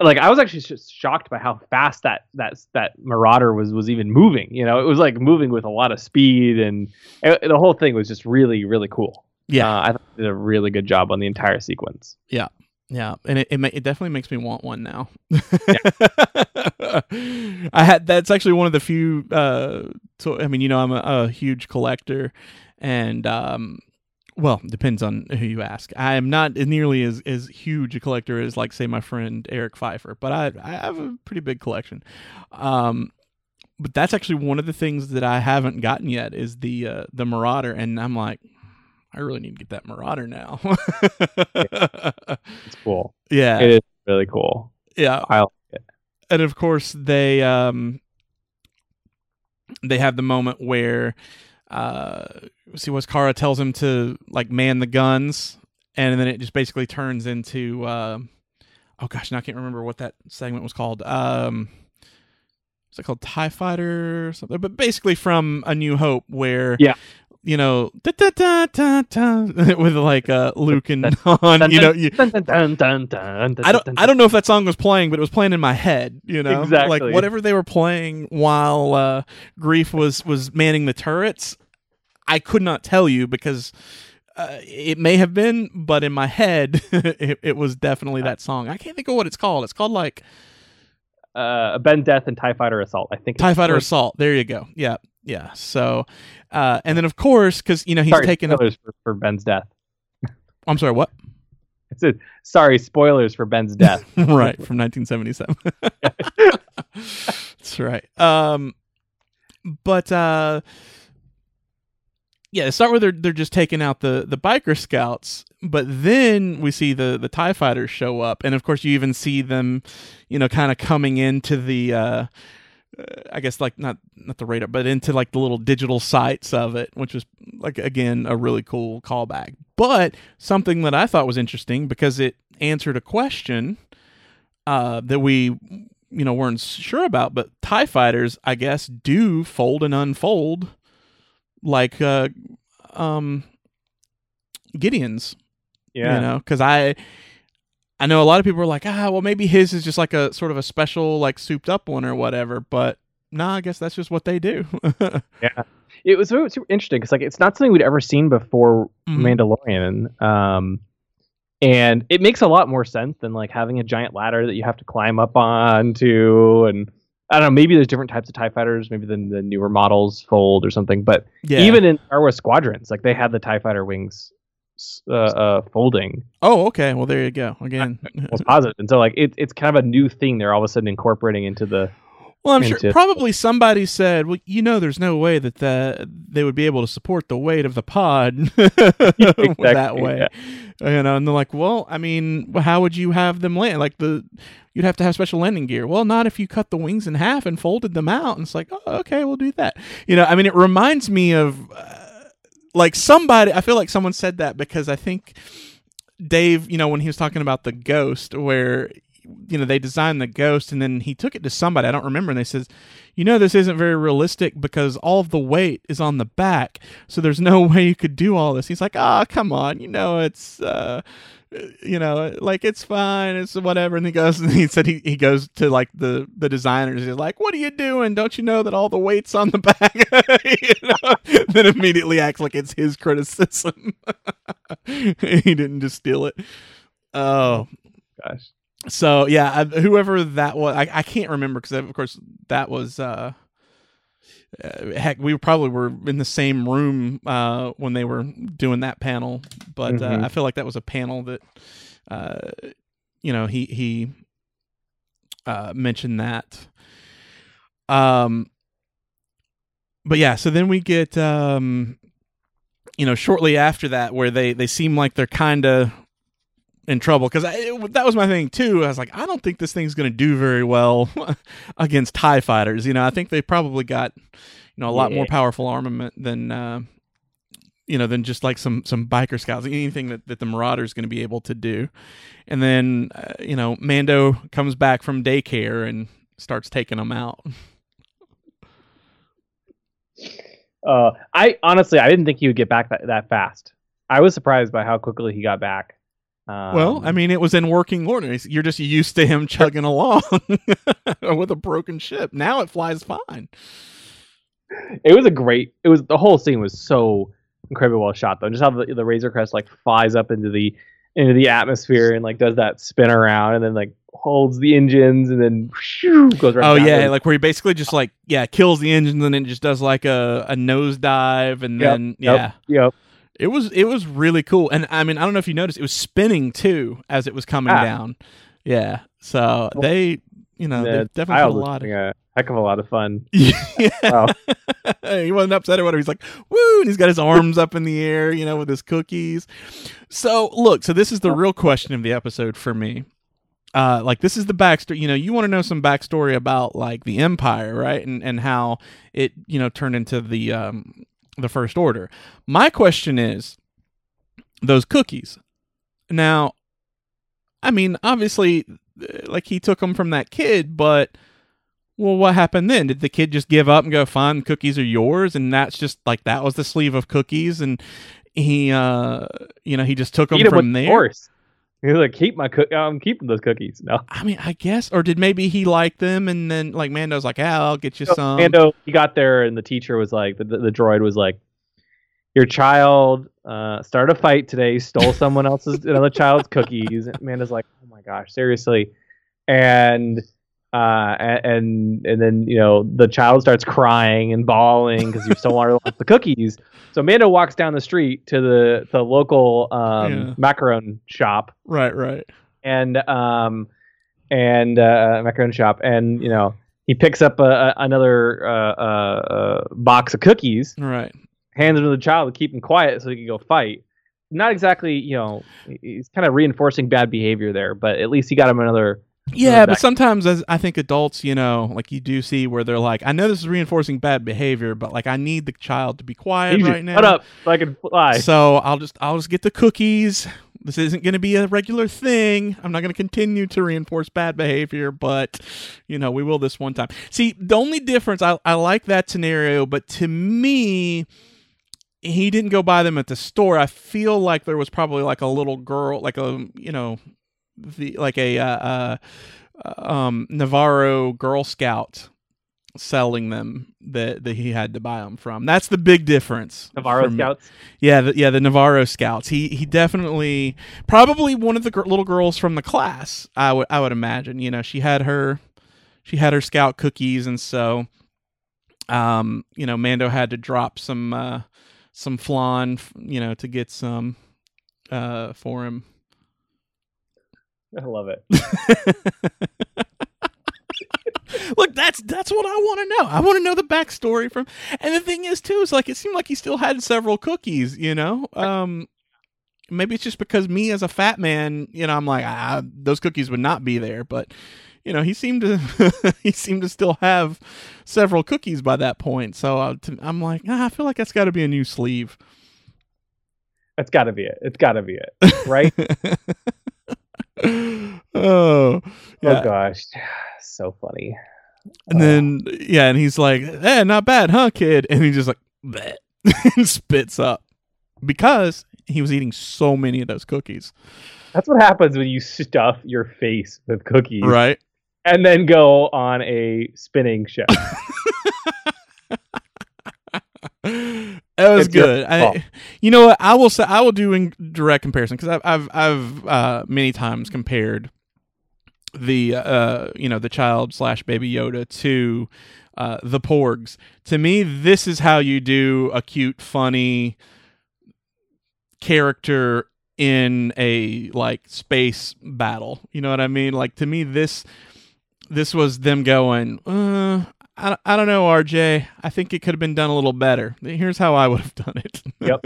like I was actually just shocked by how fast that that that Marauder was was even moving. You know, it was like moving with a lot of speed, and it, the whole thing was just really really cool. Yeah. uh, I did a really good job on the entire sequence. Yeah, and it it, ma- it definitely makes me want one now. I had that's actually one of the few. Uh, to, I mean, you know, I'm a, a huge collector, and um, well, depends on who you ask. I am not nearly as as huge a collector as like say my friend Eric Pfeiffer, but I I have a pretty big collection. Um, but that's actually one of the things that I haven't gotten yet is the uh, the Marauder, and I'm like. I really need to get that Marauder now. It's cool. yeah, It is really cool. yeah, I like it. and of course they um they have the moment where uh see what Cara tells him to like man the guns and then it just basically turns into um oh gosh now I can't remember what that segment was called um is it called TIE Fighter or something? But basically from A New Hope where Yeah. You know da, da, da, da, da, with like uh Luke and Han you know you, I don't I don't know if that song was playing, but it was playing in my head, you know? Exactly. Like whatever they were playing while uh Greef was was manning the turrets, I could not tell you because uh, it may have been, but in my head it, it was definitely that song. I can't think of what it's called. It's called like uh, Ben Death and Tie Fighter Assault. I think. TIE Fighter Assault. There you go. Yeah. Yeah. So uh and then of course cuz you know he's sorry, taking up spoilers for, for Ben's death. I'm sorry, what? I said sorry, spoilers for Ben's death. right from 1977 that's right um but uh yeah, they start where they're they're just taking out the the biker scouts, but then we see the the Tie fighters show up, and of course you even see them, you know, kind of coming into the. Uh, I guess like not not the radar, but into like the little digital sites of it, which was like again a really cool callback. But something that I thought was interesting because it answered a question uh, that we you know weren't sure about. But Tie fighters, I guess, do fold and unfold like uh, um, Gideon's. Yeah. You know, because I I know a lot of people are like, ah, well, maybe his is just like a sort of a special, like souped up one or whatever. But nah, I guess that's just what they do. yeah, it was super, super interesting because like it's not something we'd ever seen before Mhm. Mandalorian. Um, and it makes a lot more sense than like having a giant ladder that you have to climb up onto. And I don't know, maybe there's different types of Tie fighters. Maybe the, the newer models fold or something. But yeah. even in Star Wars Squadrons, like they had the Tie fighter wings uh, uh, folding. oh, okay. Well, there you go. Again, was positive. And so like it, it's kind of a new thing they're all of a sudden incorporating into the well, I'm sure probably somebody said, well, you know, there's no way that the, they would be able to support the weight of the pod that Exactly, way. You know, and they're like, well, I mean, how would you have them land? Like the you'd have to have special landing gear. Well, not if you cut the wings in half and folded them out. And it's like, oh, okay, we'll do that. You know, I mean, it reminds me of uh, like somebody. I feel like someone said that because I think Dave, you know, when he was talking about the ghost, where you know they designed the ghost and then he took it to somebody I don't remember and they says, you know, this isn't very realistic because all of the weight is on the back, so there's no way you could do all this. He's like, ah, come on, you know, it's. uh you know, like it's fine, it's whatever. And he goes, and he said he, he goes to like the the designers. He's like, "What are you doing? Don't you know that all the weight's on the back?" you know? Then immediately acts like it's his criticism. he didn't just steal it. Oh, gosh. so yeah, I, whoever that was, I, I can't remember because of course that was. uh uh, heck, we probably were in the same room uh, when they were doing that panel, but uh, I feel like that was a panel that, uh, you know, he he uh, mentioned that. Um, but yeah, so then we get, um, you know, shortly after that, where they they seem like they're kind of in trouble because that was my thing too. I was like, I don't think this thing's going to do very well against Tie fighters. You know, I think they probably got you know a lot more powerful armament than uh, you know than just like some some biker scouts. Anything that that the Marauder is going to be able to do. And then uh, you know Mando comes back from daycare and starts taking them out. Uh, I honestly, I didn't think he would get back that, that fast. I was surprised by how quickly he got back. Um, well, I mean, it was in working order. You're just used to him chugging along with a broken ship. Now it flies fine. it was a great. It was the whole scene was so incredibly well shot though. Just how the, the Razor Crest like flies up into the into the atmosphere and like does that spin around and then like holds the engines and then shoo, goes right. Oh yeah, like where he basically just like yeah kills the engines and then just does like a a nosedive and Yep, then yep. yeah yep. It was it was really cool and I mean I don't know if you noticed it was spinning too as it was coming Ah. down. Yeah, so they you know Yeah, they definitely put a lot. Of, a heck of a lot of fun. yeah. Wow. he wasn't upset or whatever. He's like, woo, and he's got his arms up in the air, you know, with his cookies. So look, so this is the real question of the episode for me. Uh, like this is the backstory. You know, you want to know some backstory about like the Empire, right? And and how it you know turned into the um the First Order. My question is those cookies. Now, I mean, obviously, like he took them from that kid, but well, what happened then? Did the kid just give up and go, "Fine, cookies are yours," and that's just like that was the sleeve of cookies, and he, uh, you know, he just took them Eat from there. force. He was like, keep my cook. I'm keeping those cookies. No. I mean, I guess, or did maybe he like them, and then like Mando's like, "Ah, I'll get you some." Mando, he got there, and the teacher was like, the, the, the droid was like, "Your child uh, started a fight today, stole someone else's another child's cookies." And Amanda's like, "Oh my gosh, seriously!" And uh, and and then you know the child starts crying and bawling because you still want the cookies. So Amanda walks down the street to the the local um, Yeah. macaron shop right, right. and um and uh macaron shop and you know he picks up a, a, another uh, uh, uh box of cookies Right. hands him to the child to keep him quiet so he can go fight. Not exactly, you know, he's kind of reinforcing bad behavior there, but at least he got him another. Yeah, but sometimes as I think adults, you know, like you do see where they're like, I know this is reinforcing bad behavior, but like I need the child to be quiet should right now. Shut up, so I can fly. So I'll just I'll just get the cookies. This isn't going to be a regular thing. I'm not going to continue to reinforce bad behavior, but you know we will this one time. See, the only difference I I like that scenario, but to me, he didn't go buy them at the store. I feel like there was probably like a little girl, like a you know, the like a uh, uh, um Nevarro Girl Scout selling them that that he had to buy them from. That's the big difference. Nevarro. Scouts. Yeah, the, yeah, the Nevarro Scouts. He he definitely probably one of the gr- little girls from the class. I would I would imagine. You know, she had her she had her scout cookies, and so um, you know, Mando had to drop some uh some flan, you know, to get some uh for him. I love it. Look, that's that's what I want to know. I want to know the backstory from. And the thing is, too, is like it seemed like he still had several cookies. You know, um, maybe it's just because me as a fat man, you know, I'm like, ah, those cookies would not be there. But you know, he seemed to he seemed to still have several cookies by that point. So uh, I'm like, ah, I feel like that's got to be a new sleeve. That's got to be it. It's got to be it, right? oh, yeah. Oh gosh, so funny. And then yeah, and he's like, "Eh, not bad, huh, kid?" And he just like "Bleh," and spits up because he was eating so many of those cookies, That's what happens when you stuff your face with cookies, right? and then go on a spinning show. That was It's good. I, you know what? I will say I will do in direct comparison because I've I've I've uh, many times compared the uh you know the child slash baby Yoda to uh the Porgs. To me, this is how you do a cute, funny character in a like space battle. You know what I mean? Like to me, this this was them going. Uh, I, I don't know, RJ. I think it could have been done a little better. Here's how I would have done it. Yep.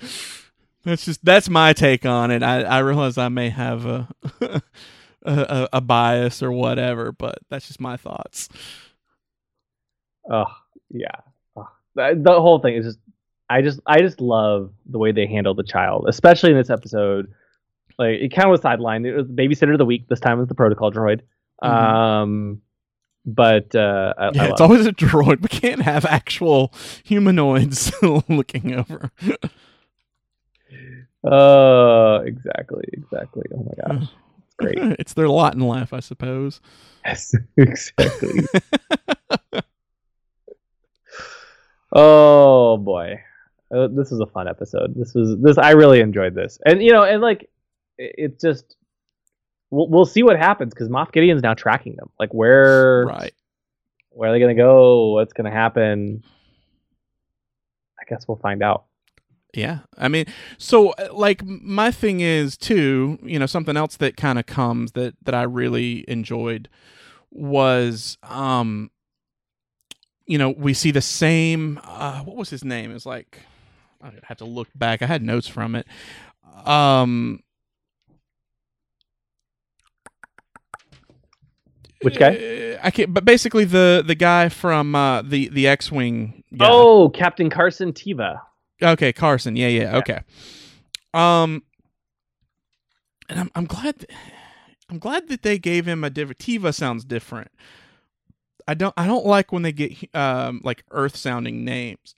that's just that's my take on it. I, I realize I may have a, a a a bias or whatever, but that's just my thoughts. Oh yeah. Ugh. The whole thing is just I just I just love the way they handle the child, especially in this episode. Like it kind of was sidelined. It was babysitter of the week. This time it was the protocol droid. Mhm. Um, but uh, I, Yeah, I it's love always a droid. We can't have actual humanoids looking over. Oh, exactly, exactly. Oh my gosh, it's great. it's their lot in life, I suppose. yes, exactly. oh boy, uh, this was a fun episode. This was this. I really enjoyed this, and you know, and like, it, it's just we'll we'll see what happens because Moff Gideon's now tracking them. Like, where Right. where are they gonna go? What's gonna happen? I guess we'll find out. Yeah. I mean, so uh, like my thing is too, you know, something else that kind of comes that that I really enjoyed was um you know, we see the same uh what was his name? It's like I have to look back. I had notes from it. Um Which guy? uh, I can't but basically the the guy from uh the the X-wing. Oh, Captain Carson Teva. Okay, Carson. Yeah, yeah, Yeah. Okay. Um, and I'm I'm glad th- I'm glad that they gave him a different. Teva sounds different. I don't I don't like when they get um like Earth sounding names.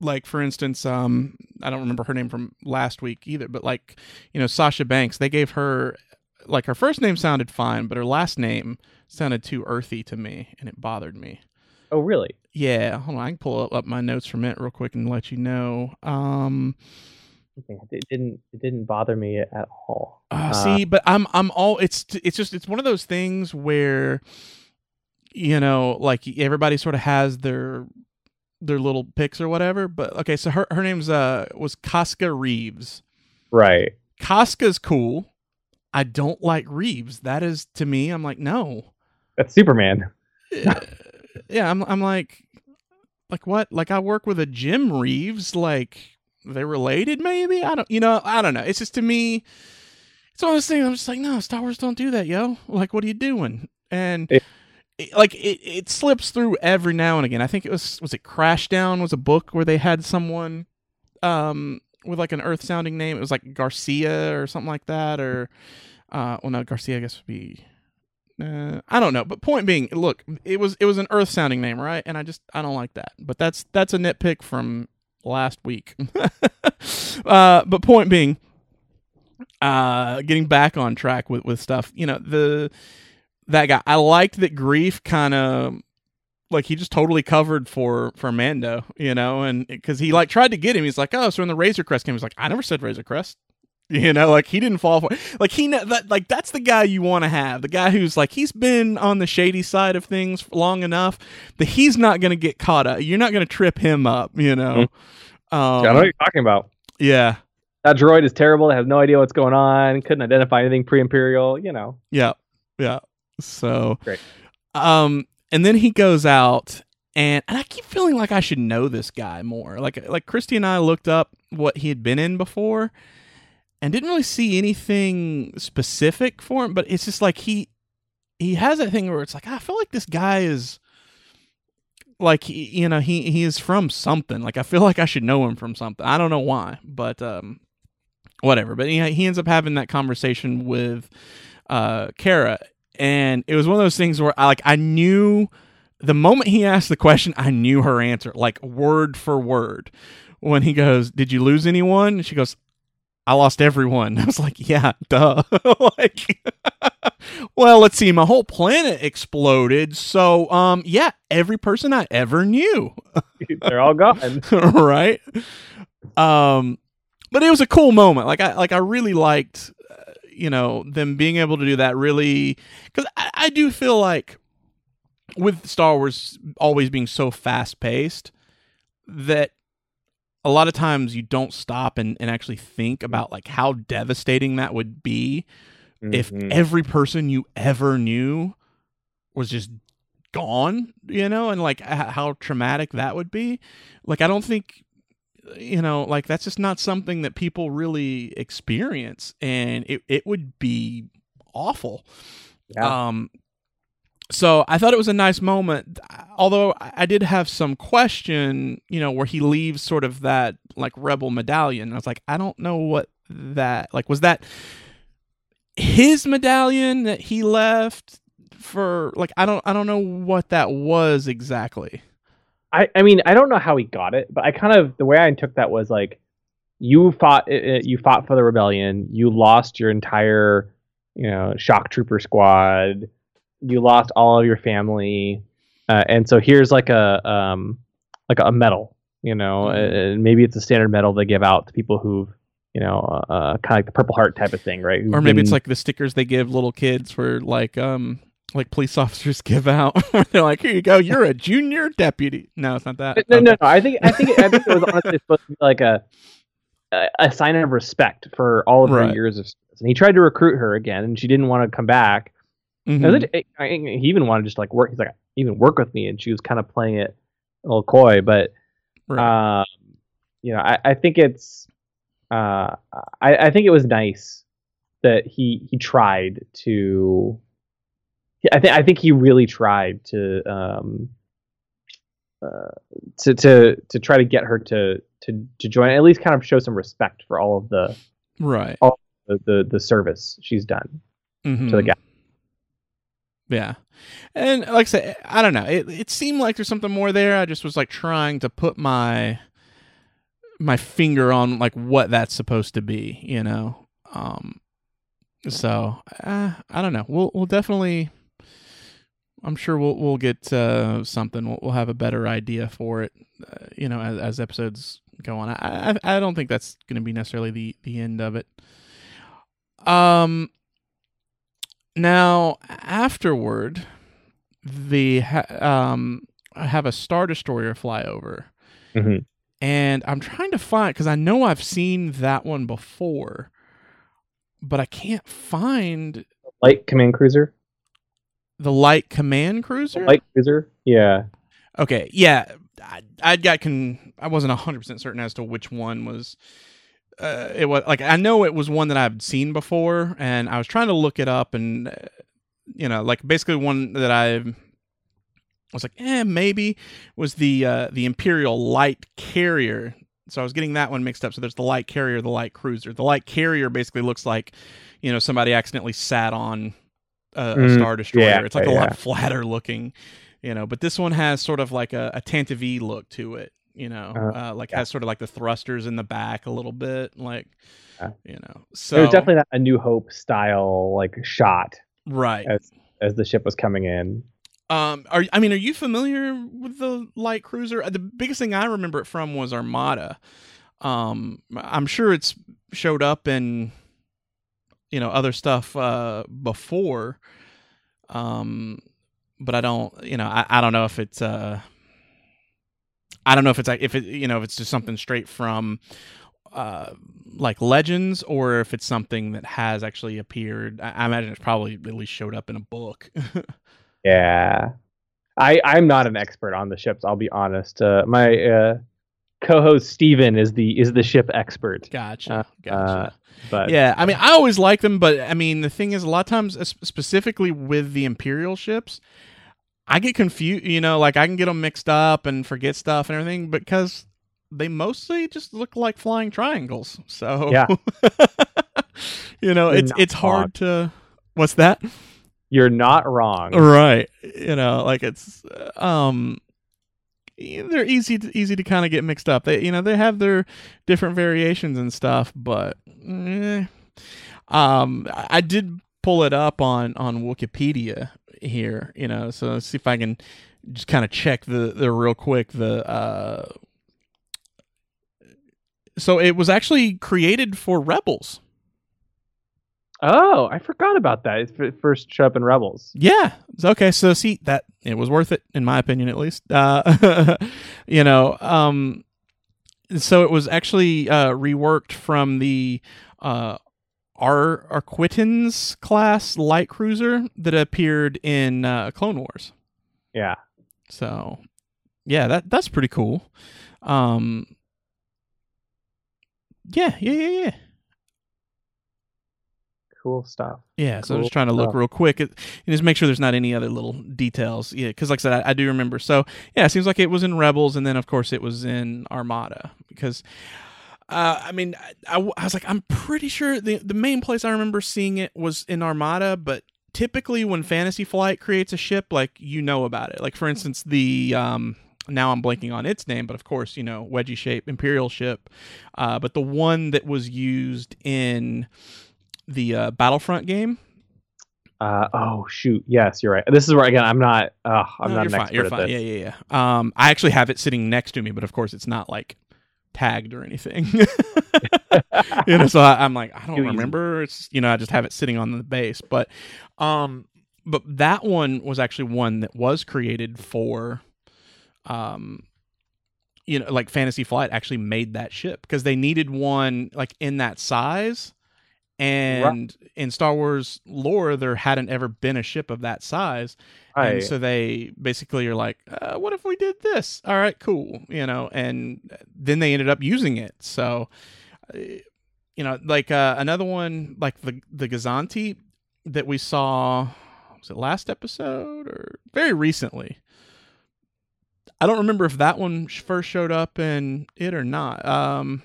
Like for instance, um I don't remember her name from last week either, but like you know Sasha Banks, they gave her like her first name sounded fine, but her last name sounded too earthy to me, and it bothered me. Oh, really? Yeah, hold on. I can pull up my notes from it real quick and let you know. Um, It didn't. It didn't bother me at all. uh, Uh, see, but I'm I'm all it's it's just it's one of those things where you know, like everybody sort of has their their little picks or whatever. But okay, so her her name's uh was Koska Reeves. Right. Koska's cool. I don't like Reeves. That is to me. I'm like no. That's Superman. yeah, I'm I'm like like what? Like I work with a Jim Reeves. Like they related? Maybe I don't. You know, I don't know. It's just to me. It's one of those things. I'm just like, no, Star Wars don't do that, yo. Like, what are you doing? And Yeah. it, like it, it slips through every now and again. I think it was was it Crashdown was a book where they had someone um with like an earth sounding name. It was like Garcia or something like that or uh well no Garcia I guess would be uh, I don't know, but point being, look, it was it was an earth sounding name, right? And I just I don't like that. But that's that's a nitpick from last week. uh but point being, uh getting back on track with with stuff, you know, the that guy. I liked that Greef kind of like he just totally covered for for Mando, you know, and because he like tried to get him, he's like, oh, so in the Razor Crest game, he's like, I never said Razor Crest, you know, like he didn't fall for like he that like that's the guy you want to have, the guy who's like he's been on the shady side of things long enough that he's not gonna get caught up. You're not gonna trip him up, you know. I know what Um, you're talking about. yeah, That droid is terrible. It has no idea what's going on. Couldn't identify anything pre-imperial. You know. Yeah. Yeah. So Great. Um and then he goes out and and I keep feeling like I should know this guy more. Like like Christy and I looked up what he had been in before and didn't really see anything specific for him, but it's just like he he has that thing where it's like I feel like this guy is like he, you know he he is from something. Like I feel like I should know him from something. I don't know why, but um whatever. But he he ends up having that conversation with uh Cara and it was one of those things where I like I knew the moment he asked the question, I knew her answer, like word for word. When he goes, "Did you lose anyone?" She goes, "I lost everyone." I was like, "Yeah, duh." like, well, let's see, my whole planet exploded, so um, yeah, every person I ever knew, They're all gone. right? Um, but it was a cool moment. Like I like I really liked uh, you know them being able to do that really because I, I do feel like with Star Wars always being so fast paced that a lot of times you don't stop and, and actually think about like how devastating that would be if Mhm. every person you ever knew was just gone, you know, and like how traumatic that would be. Like, I don't think, you know, like that's just not something that people really experience, and it, it would be awful. Yeah. Um, so I thought it was a nice moment, although I did have some question, you know, where he leaves sort of that like rebel medallion. I was like, I don't know what that like was that his medallion that he left for like I don't I don't know what that was exactly. I, I mean, I don't know how he got it, but I kind of the way I took that was like, you fought, uh, uh, you fought for the rebellion. You lost your entire, you know, shock trooper squad. You lost all of your family, uh, and so here's like a, um, like a medal. You know, Mhm. and maybe it's a standard medal they give out to people who've, you know, uh, kind of like the Purple Heart type of thing, right? Who've Or maybe it's like the stickers they give little kids for like um like police officers give out they're like, Here you go, you're a junior deputy. No, it's not that. no, no, Okay. no. I think I think I think it was honestly supposed to be like a a, a sign of respect for all of Right. her years of service. And he tried to recruit her again, and she didn't want to come back. Mhm. It- I he even wanted to just like work. He's like even work with me, and she was kind of playing it a little coy. But Right. um, you know, I, I think it's uh, I, I think it was nice that he he tried to. I think I think he really tried to um, uh, to to to try to get her to to to join, at least kind of show some respect for all of the right. the the, the service she's done Mhm. to the guy. Yeah. And like I said, I don't know. It it seemed like there's something more there. I just was like trying to put my my finger on like what that's supposed to be, you know. Um so uh, I don't know. We'll we'll definitely I'm sure we'll we'll get uh, something. We'll, we'll have a better idea for it, uh, you know, as, as episodes go on. I, I I don't think that's going to be necessarily the the end of it. Um. Now afterward, the ha- um I have a star destroyer fly over, Mhm. and I'm trying to find because I know I've seen that one before, but I can't find Light command cruiser. the light command cruiser. Light cruiser. Yeah. Okay, yeah. I, I got con I wasn't hundred percent certain as to which one was. Uh, it was like I know it was one that I've seen before, and I was trying to look it up, and uh, you know, like basically one that I was like, eh, maybe was the uh, the Imperial Light Carrier. So I was getting that one mixed up. So there's the light carrier, the light cruiser. The light carrier basically looks like, you know, somebody accidentally sat on a, a Mm, star destroyer. yeah, it's like a yeah. lot flatter looking, you know. But this one has sort of like a, a Tantive look to it, you know, Uh, uh, like yeah. has sort of like the thrusters in the back a little bit, like, Yeah. you know. So There's definitely A New Hope style like shot right. as as the ship was coming in. Um, are I mean, are you familiar with the light cruiser? Uh, The biggest thing I remember it from was Armada. Um, I'm sure it's showed up in, you know, other stuff uh, before. Um, but I don't, you know, I, I don't know if it's uh, I don't know if it's like if it, you know, if it's just something straight from, uh, like legends or if it's something that has actually appeared. I, I imagine it's probably at least showed up in a book. Yeah. I I'm not an expert on the ships, I'll be honest. Uh, my uh, co-host Steven is the is the ship expert. Gotcha. Uh, gotcha. But yeah, I mean, I always like them, but I mean, the thing is, a lot of times, specifically with the Imperial ships, I get confused. You know, like I can get them mixed up and forget stuff and everything because they mostly just look like flying triangles. So Yeah. you know, You're it's it's hard to. What's that? you're not wrong. Right. You know, like it's um they're easy to, easy to kind of get mixed up. They you know, they have their different variations and stuff, but eh. um I I did pull it up on on Wikipedia here, you know, so let's see if I can just kind of check the the real quick the uh so it was actually created for rebels. Oh, I forgot about that. It's f- first show up in Rebels. Yeah. Okay. So see that it was worth it, in my opinion, at least. Uh, you know, um, so it was actually uh, reworked from the uh, Ar Arquitens class light cruiser that appeared in uh, Clone Wars. Yeah. So, yeah, that that's pretty cool. Um, yeah, yeah, yeah, yeah. Cool stuff. Yeah, so Cool just trying to look real quick at, and just make sure there's not any other little details. Yeah, because like I said, I, I do remember. So yeah, it seems like it was in Rebels, and then of course it was in Armada. Because uh, I mean, I, I, I was like, I'm pretty sure the the main place I remember seeing it was in Armada, but typically when Fantasy Flight creates a ship, like you know about it. Like for instance, the um, now I'm blanking on its name, but of course you know wedgie shape Imperial ship, uh, but the one that was used in the uh, Battlefront game. Uh, oh shoot. Yes, you're right. This is where again I'm not. Uh, I'm No, not you're fine. You're fine. this. Yeah, yeah, yeah. Um, I actually have it sitting next to me, but of course it's not like tagged or anything. you know, so I, I'm like, I don't remember. It's you know, I just have it sitting on the base. But, um, but that one was actually one that was created for, um, you know, like Fantasy Flight actually made that ship because they needed one like in that size. And in Star Wars lore, there hadn't ever been a ship of that size. Right. And so they basically are like, uh, what if we did this? All right, cool. You know, and then they ended up using it. So, uh, you know, like uh, another one, like the the Gozanti that we saw, was it last episode or very recently? I don't remember if that one first showed up in it or not. Um,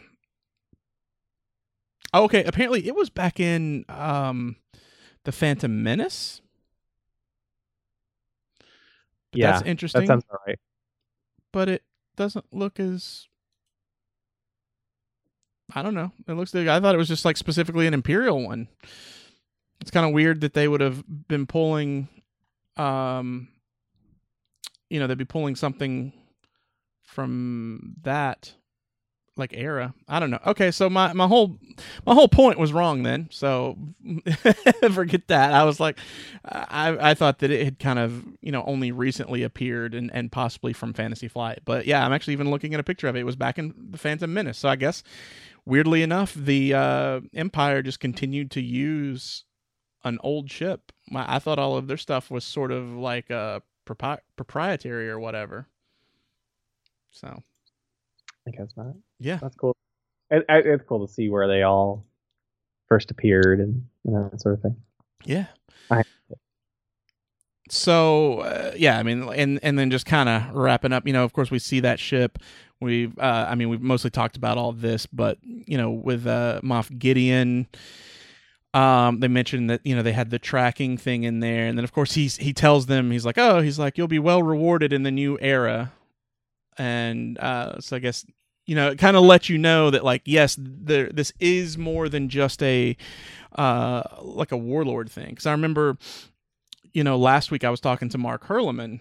oh, okay, apparently it was back in um, the Phantom Menace. But yeah. that's interesting. That sounds all right. but it doesn't look as I don't know. It looks like I thought it was just like specifically an imperial one. It's kind of weird that they would have been pulling um you know, they'd be pulling something from that like era. I don't know. Okay, so my my whole my whole point was wrong then. So forget that. I was like I I thought that it had kind of, you know, only recently appeared and and possibly from Fantasy Flight. But yeah, I'm actually even looking at a picture of it. It was back in the Phantom Menace. So I guess weirdly enough, the uh Empire just continued to use an old ship. I thought all of their stuff was sort of like uh propri- proprietary or whatever. So I guess not. Yeah, That's cool. It, it- it's cool to see where they all first appeared and you know, that sort of thing. yeah. I- So uh, yeah, I mean, and and then just kind of wrapping up. You know, of course, we see that ship. We've, uh, I mean, we've mostly talked about all this, but you know, with uh, Moff Gideon, um, they mentioned that you know they had the tracking thing in there, and then of course he's he tells them he's like, oh, he's like, you'll be well rewarded in the new era, and uh, so I guess you know, it kind of lets you know that like, yes, there this is more than just a uh like a warlord thing. Because I remember, you know, last week I was talking to Mark Hurleman.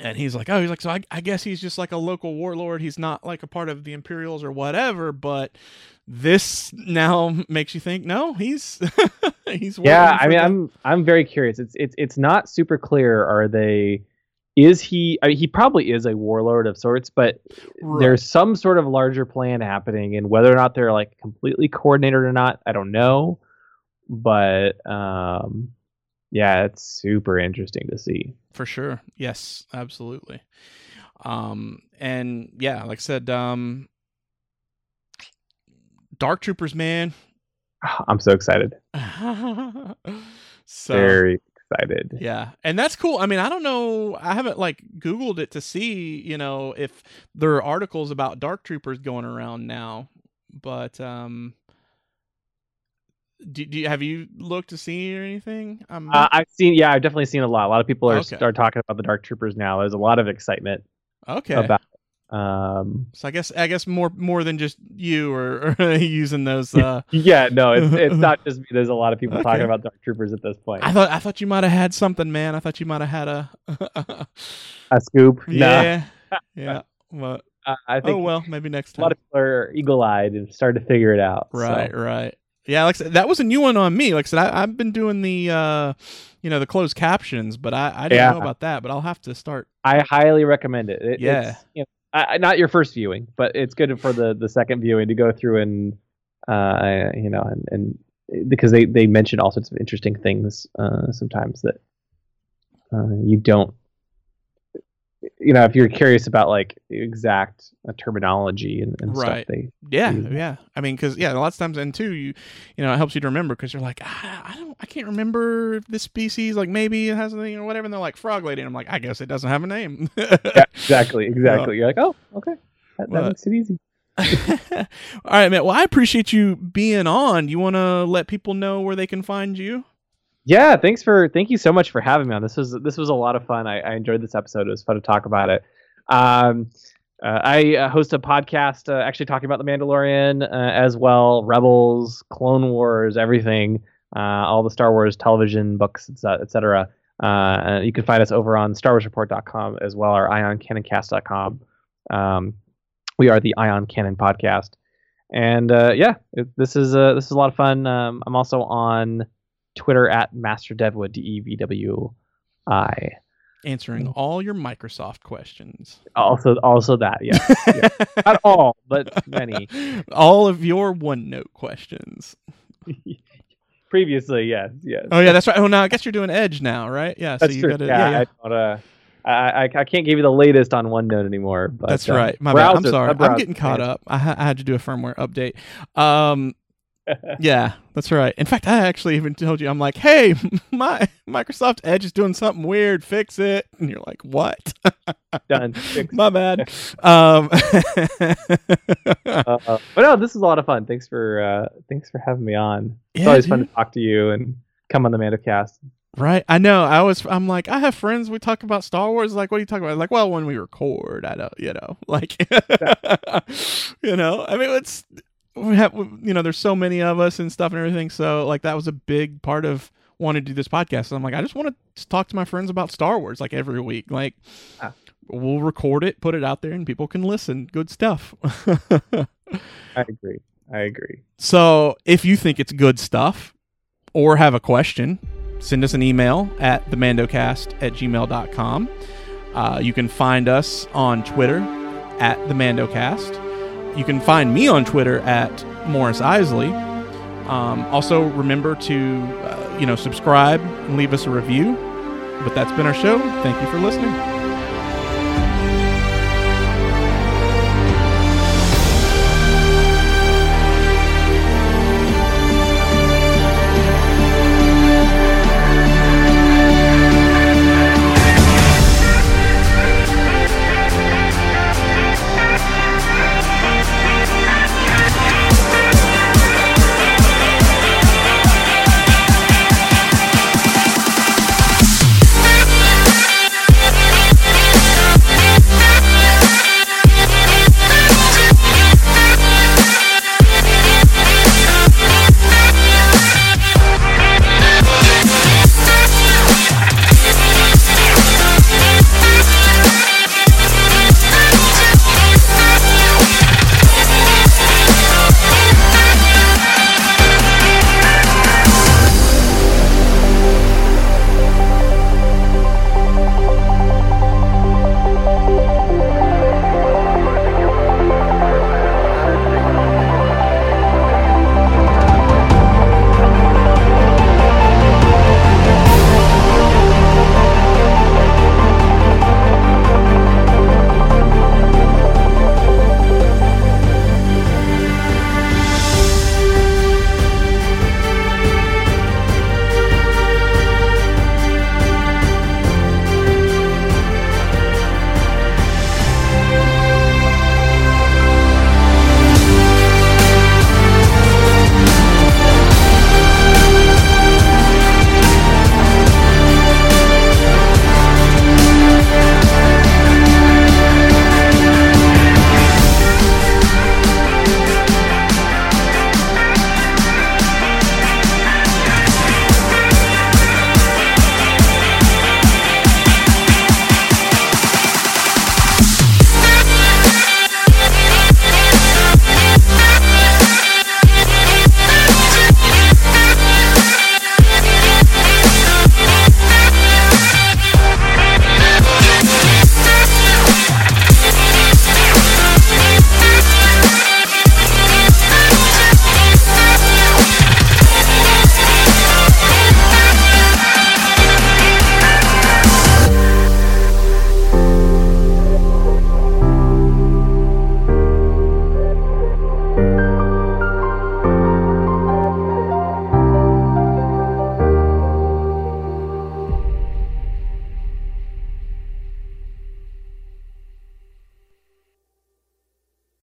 And he's like, oh, he's like, so I, I guess he's just like a local warlord. He's not like a part of the Imperials or whatever. But this now makes you think, no, he's he's Yeah, I mean, the- I'm I'm very curious. It's it's it's not super clear. Are they? Is he? I mean, he probably is a warlord of sorts, but Right. there's some sort of larger plan happening, and whether or not they're like completely coordinated or not, I don't know. But um, yeah, it's super interesting to see. for sure yes absolutely um and yeah like i said um dark troopers man I'm so excited. so Very excited. yeah and that's cool i mean i don't know i haven't like googled it to see you know if there are articles about dark troopers going around now but um do, do you, have you looked to see or anything um Uh, I've seen, yeah, I've definitely seen a lot. A lot of people are Okay. start talking about the Dark Troopers now. There's a lot of excitement okay about. Um, so i guess i guess more more than just you or, or using those uh yeah, no, it's it's not just me. There's a lot of people Okay. talking about Dark Troopers at this point. I thought I thought you might have had something, man. I thought you might have had a A scoop? Nah. yeah, yeah. Well, Uh, I think oh well, maybe next time. a lot of people are eagle-eyed and started to figure it out. so. Right, right. Yeah, like that was a new one on me. Like I said, I, I've been doing the, uh, you know, the closed captions, but I, I didn't Yeah. know about that. But I'll have to start. I highly recommend it. it Yeah. you know, I- not your first viewing, but it's good for the the second viewing to go through and uh, you know, and, and because they they mention all sorts of interesting things uh, sometimes that uh, you don't. You know, if you're curious about like the exact uh, terminology and, and Right. stuff, they Yeah, yeah. I mean, because yeah, lots of times, and two, you, you know, it helps you to remember because you're like, ah, I don't, I can't remember if this species, like maybe it has a thing or whatever. And they're like frog lady, and I'm like, I guess it doesn't have a name. yeah, exactly, exactly. You're like, oh, okay, that, that makes it easy. All right, man. Well, I appreciate you being on. You want to let people know where they can find you? Yeah, thanks for thank you so much for having me on. This was this was a lot of fun. I, I enjoyed this episode. It was fun to talk about it. Um, uh, I uh, host a podcast uh, actually talking about the Mandalorian uh, as well, Rebels, Clone Wars, everything, uh, all the Star Wars television, books, etc. Uh, uh, you can find us over on StarWarsReport.com as well, or IonCanonCast.com. Um, we are the Ion Canon Podcast, and uh, yeah, it, this is this is a lot of fun. Um, I'm also on Twitter at MasterDevWood, D E V W I. Answering all your Microsoft questions. Also, also that, yeah. Not all, but many. all of your OneNote questions. Previously, yes, yes. Oh yeah, that's right. Oh, now I guess you're doing Edge now, right? Yeah. That's so you true. gotta, yeah, yeah, yeah. I, uh, I, I, I can't give you the latest on OneNote anymore. But, That's uh, right. My bad. I'm sorry. I'm getting caught up. I, ha- I had to do a firmware update. Um, yeah, that's right. In fact, I actually even told you, I'm like, hey, my Microsoft Edge is doing something weird. Fix it. And you're like, what? Done. My bad. Um, Uh, but no, this is a lot of fun. Thanks for uh, thanks for having me on. It's Yeah, always fun to talk to you and come on the Mandocast. right. I know. I was. I'm like, I have friends. We talk about Star Wars. Like, what are you talking about? Like, well, when we record, I don't. You know, like, you know. I mean, it's we have. You know, there's so many of us and stuff and everything. So, like, that was a big part of wanting to do this podcast. So I'm like, I just want to talk to my friends about Star Wars like every week. Like, Ah. we'll record it, put it out there, and people can listen. Good stuff. I agree. I agree. So if you think it's good stuff or have a question, send us an email at themandocast at gmail.com. Uh, you can find us on Twitter at themandocast. You can find me on Twitter at Morris Isley. Um, also, remember to uh, you know subscribe and leave us a review. But that's been our show. Thank you for listening.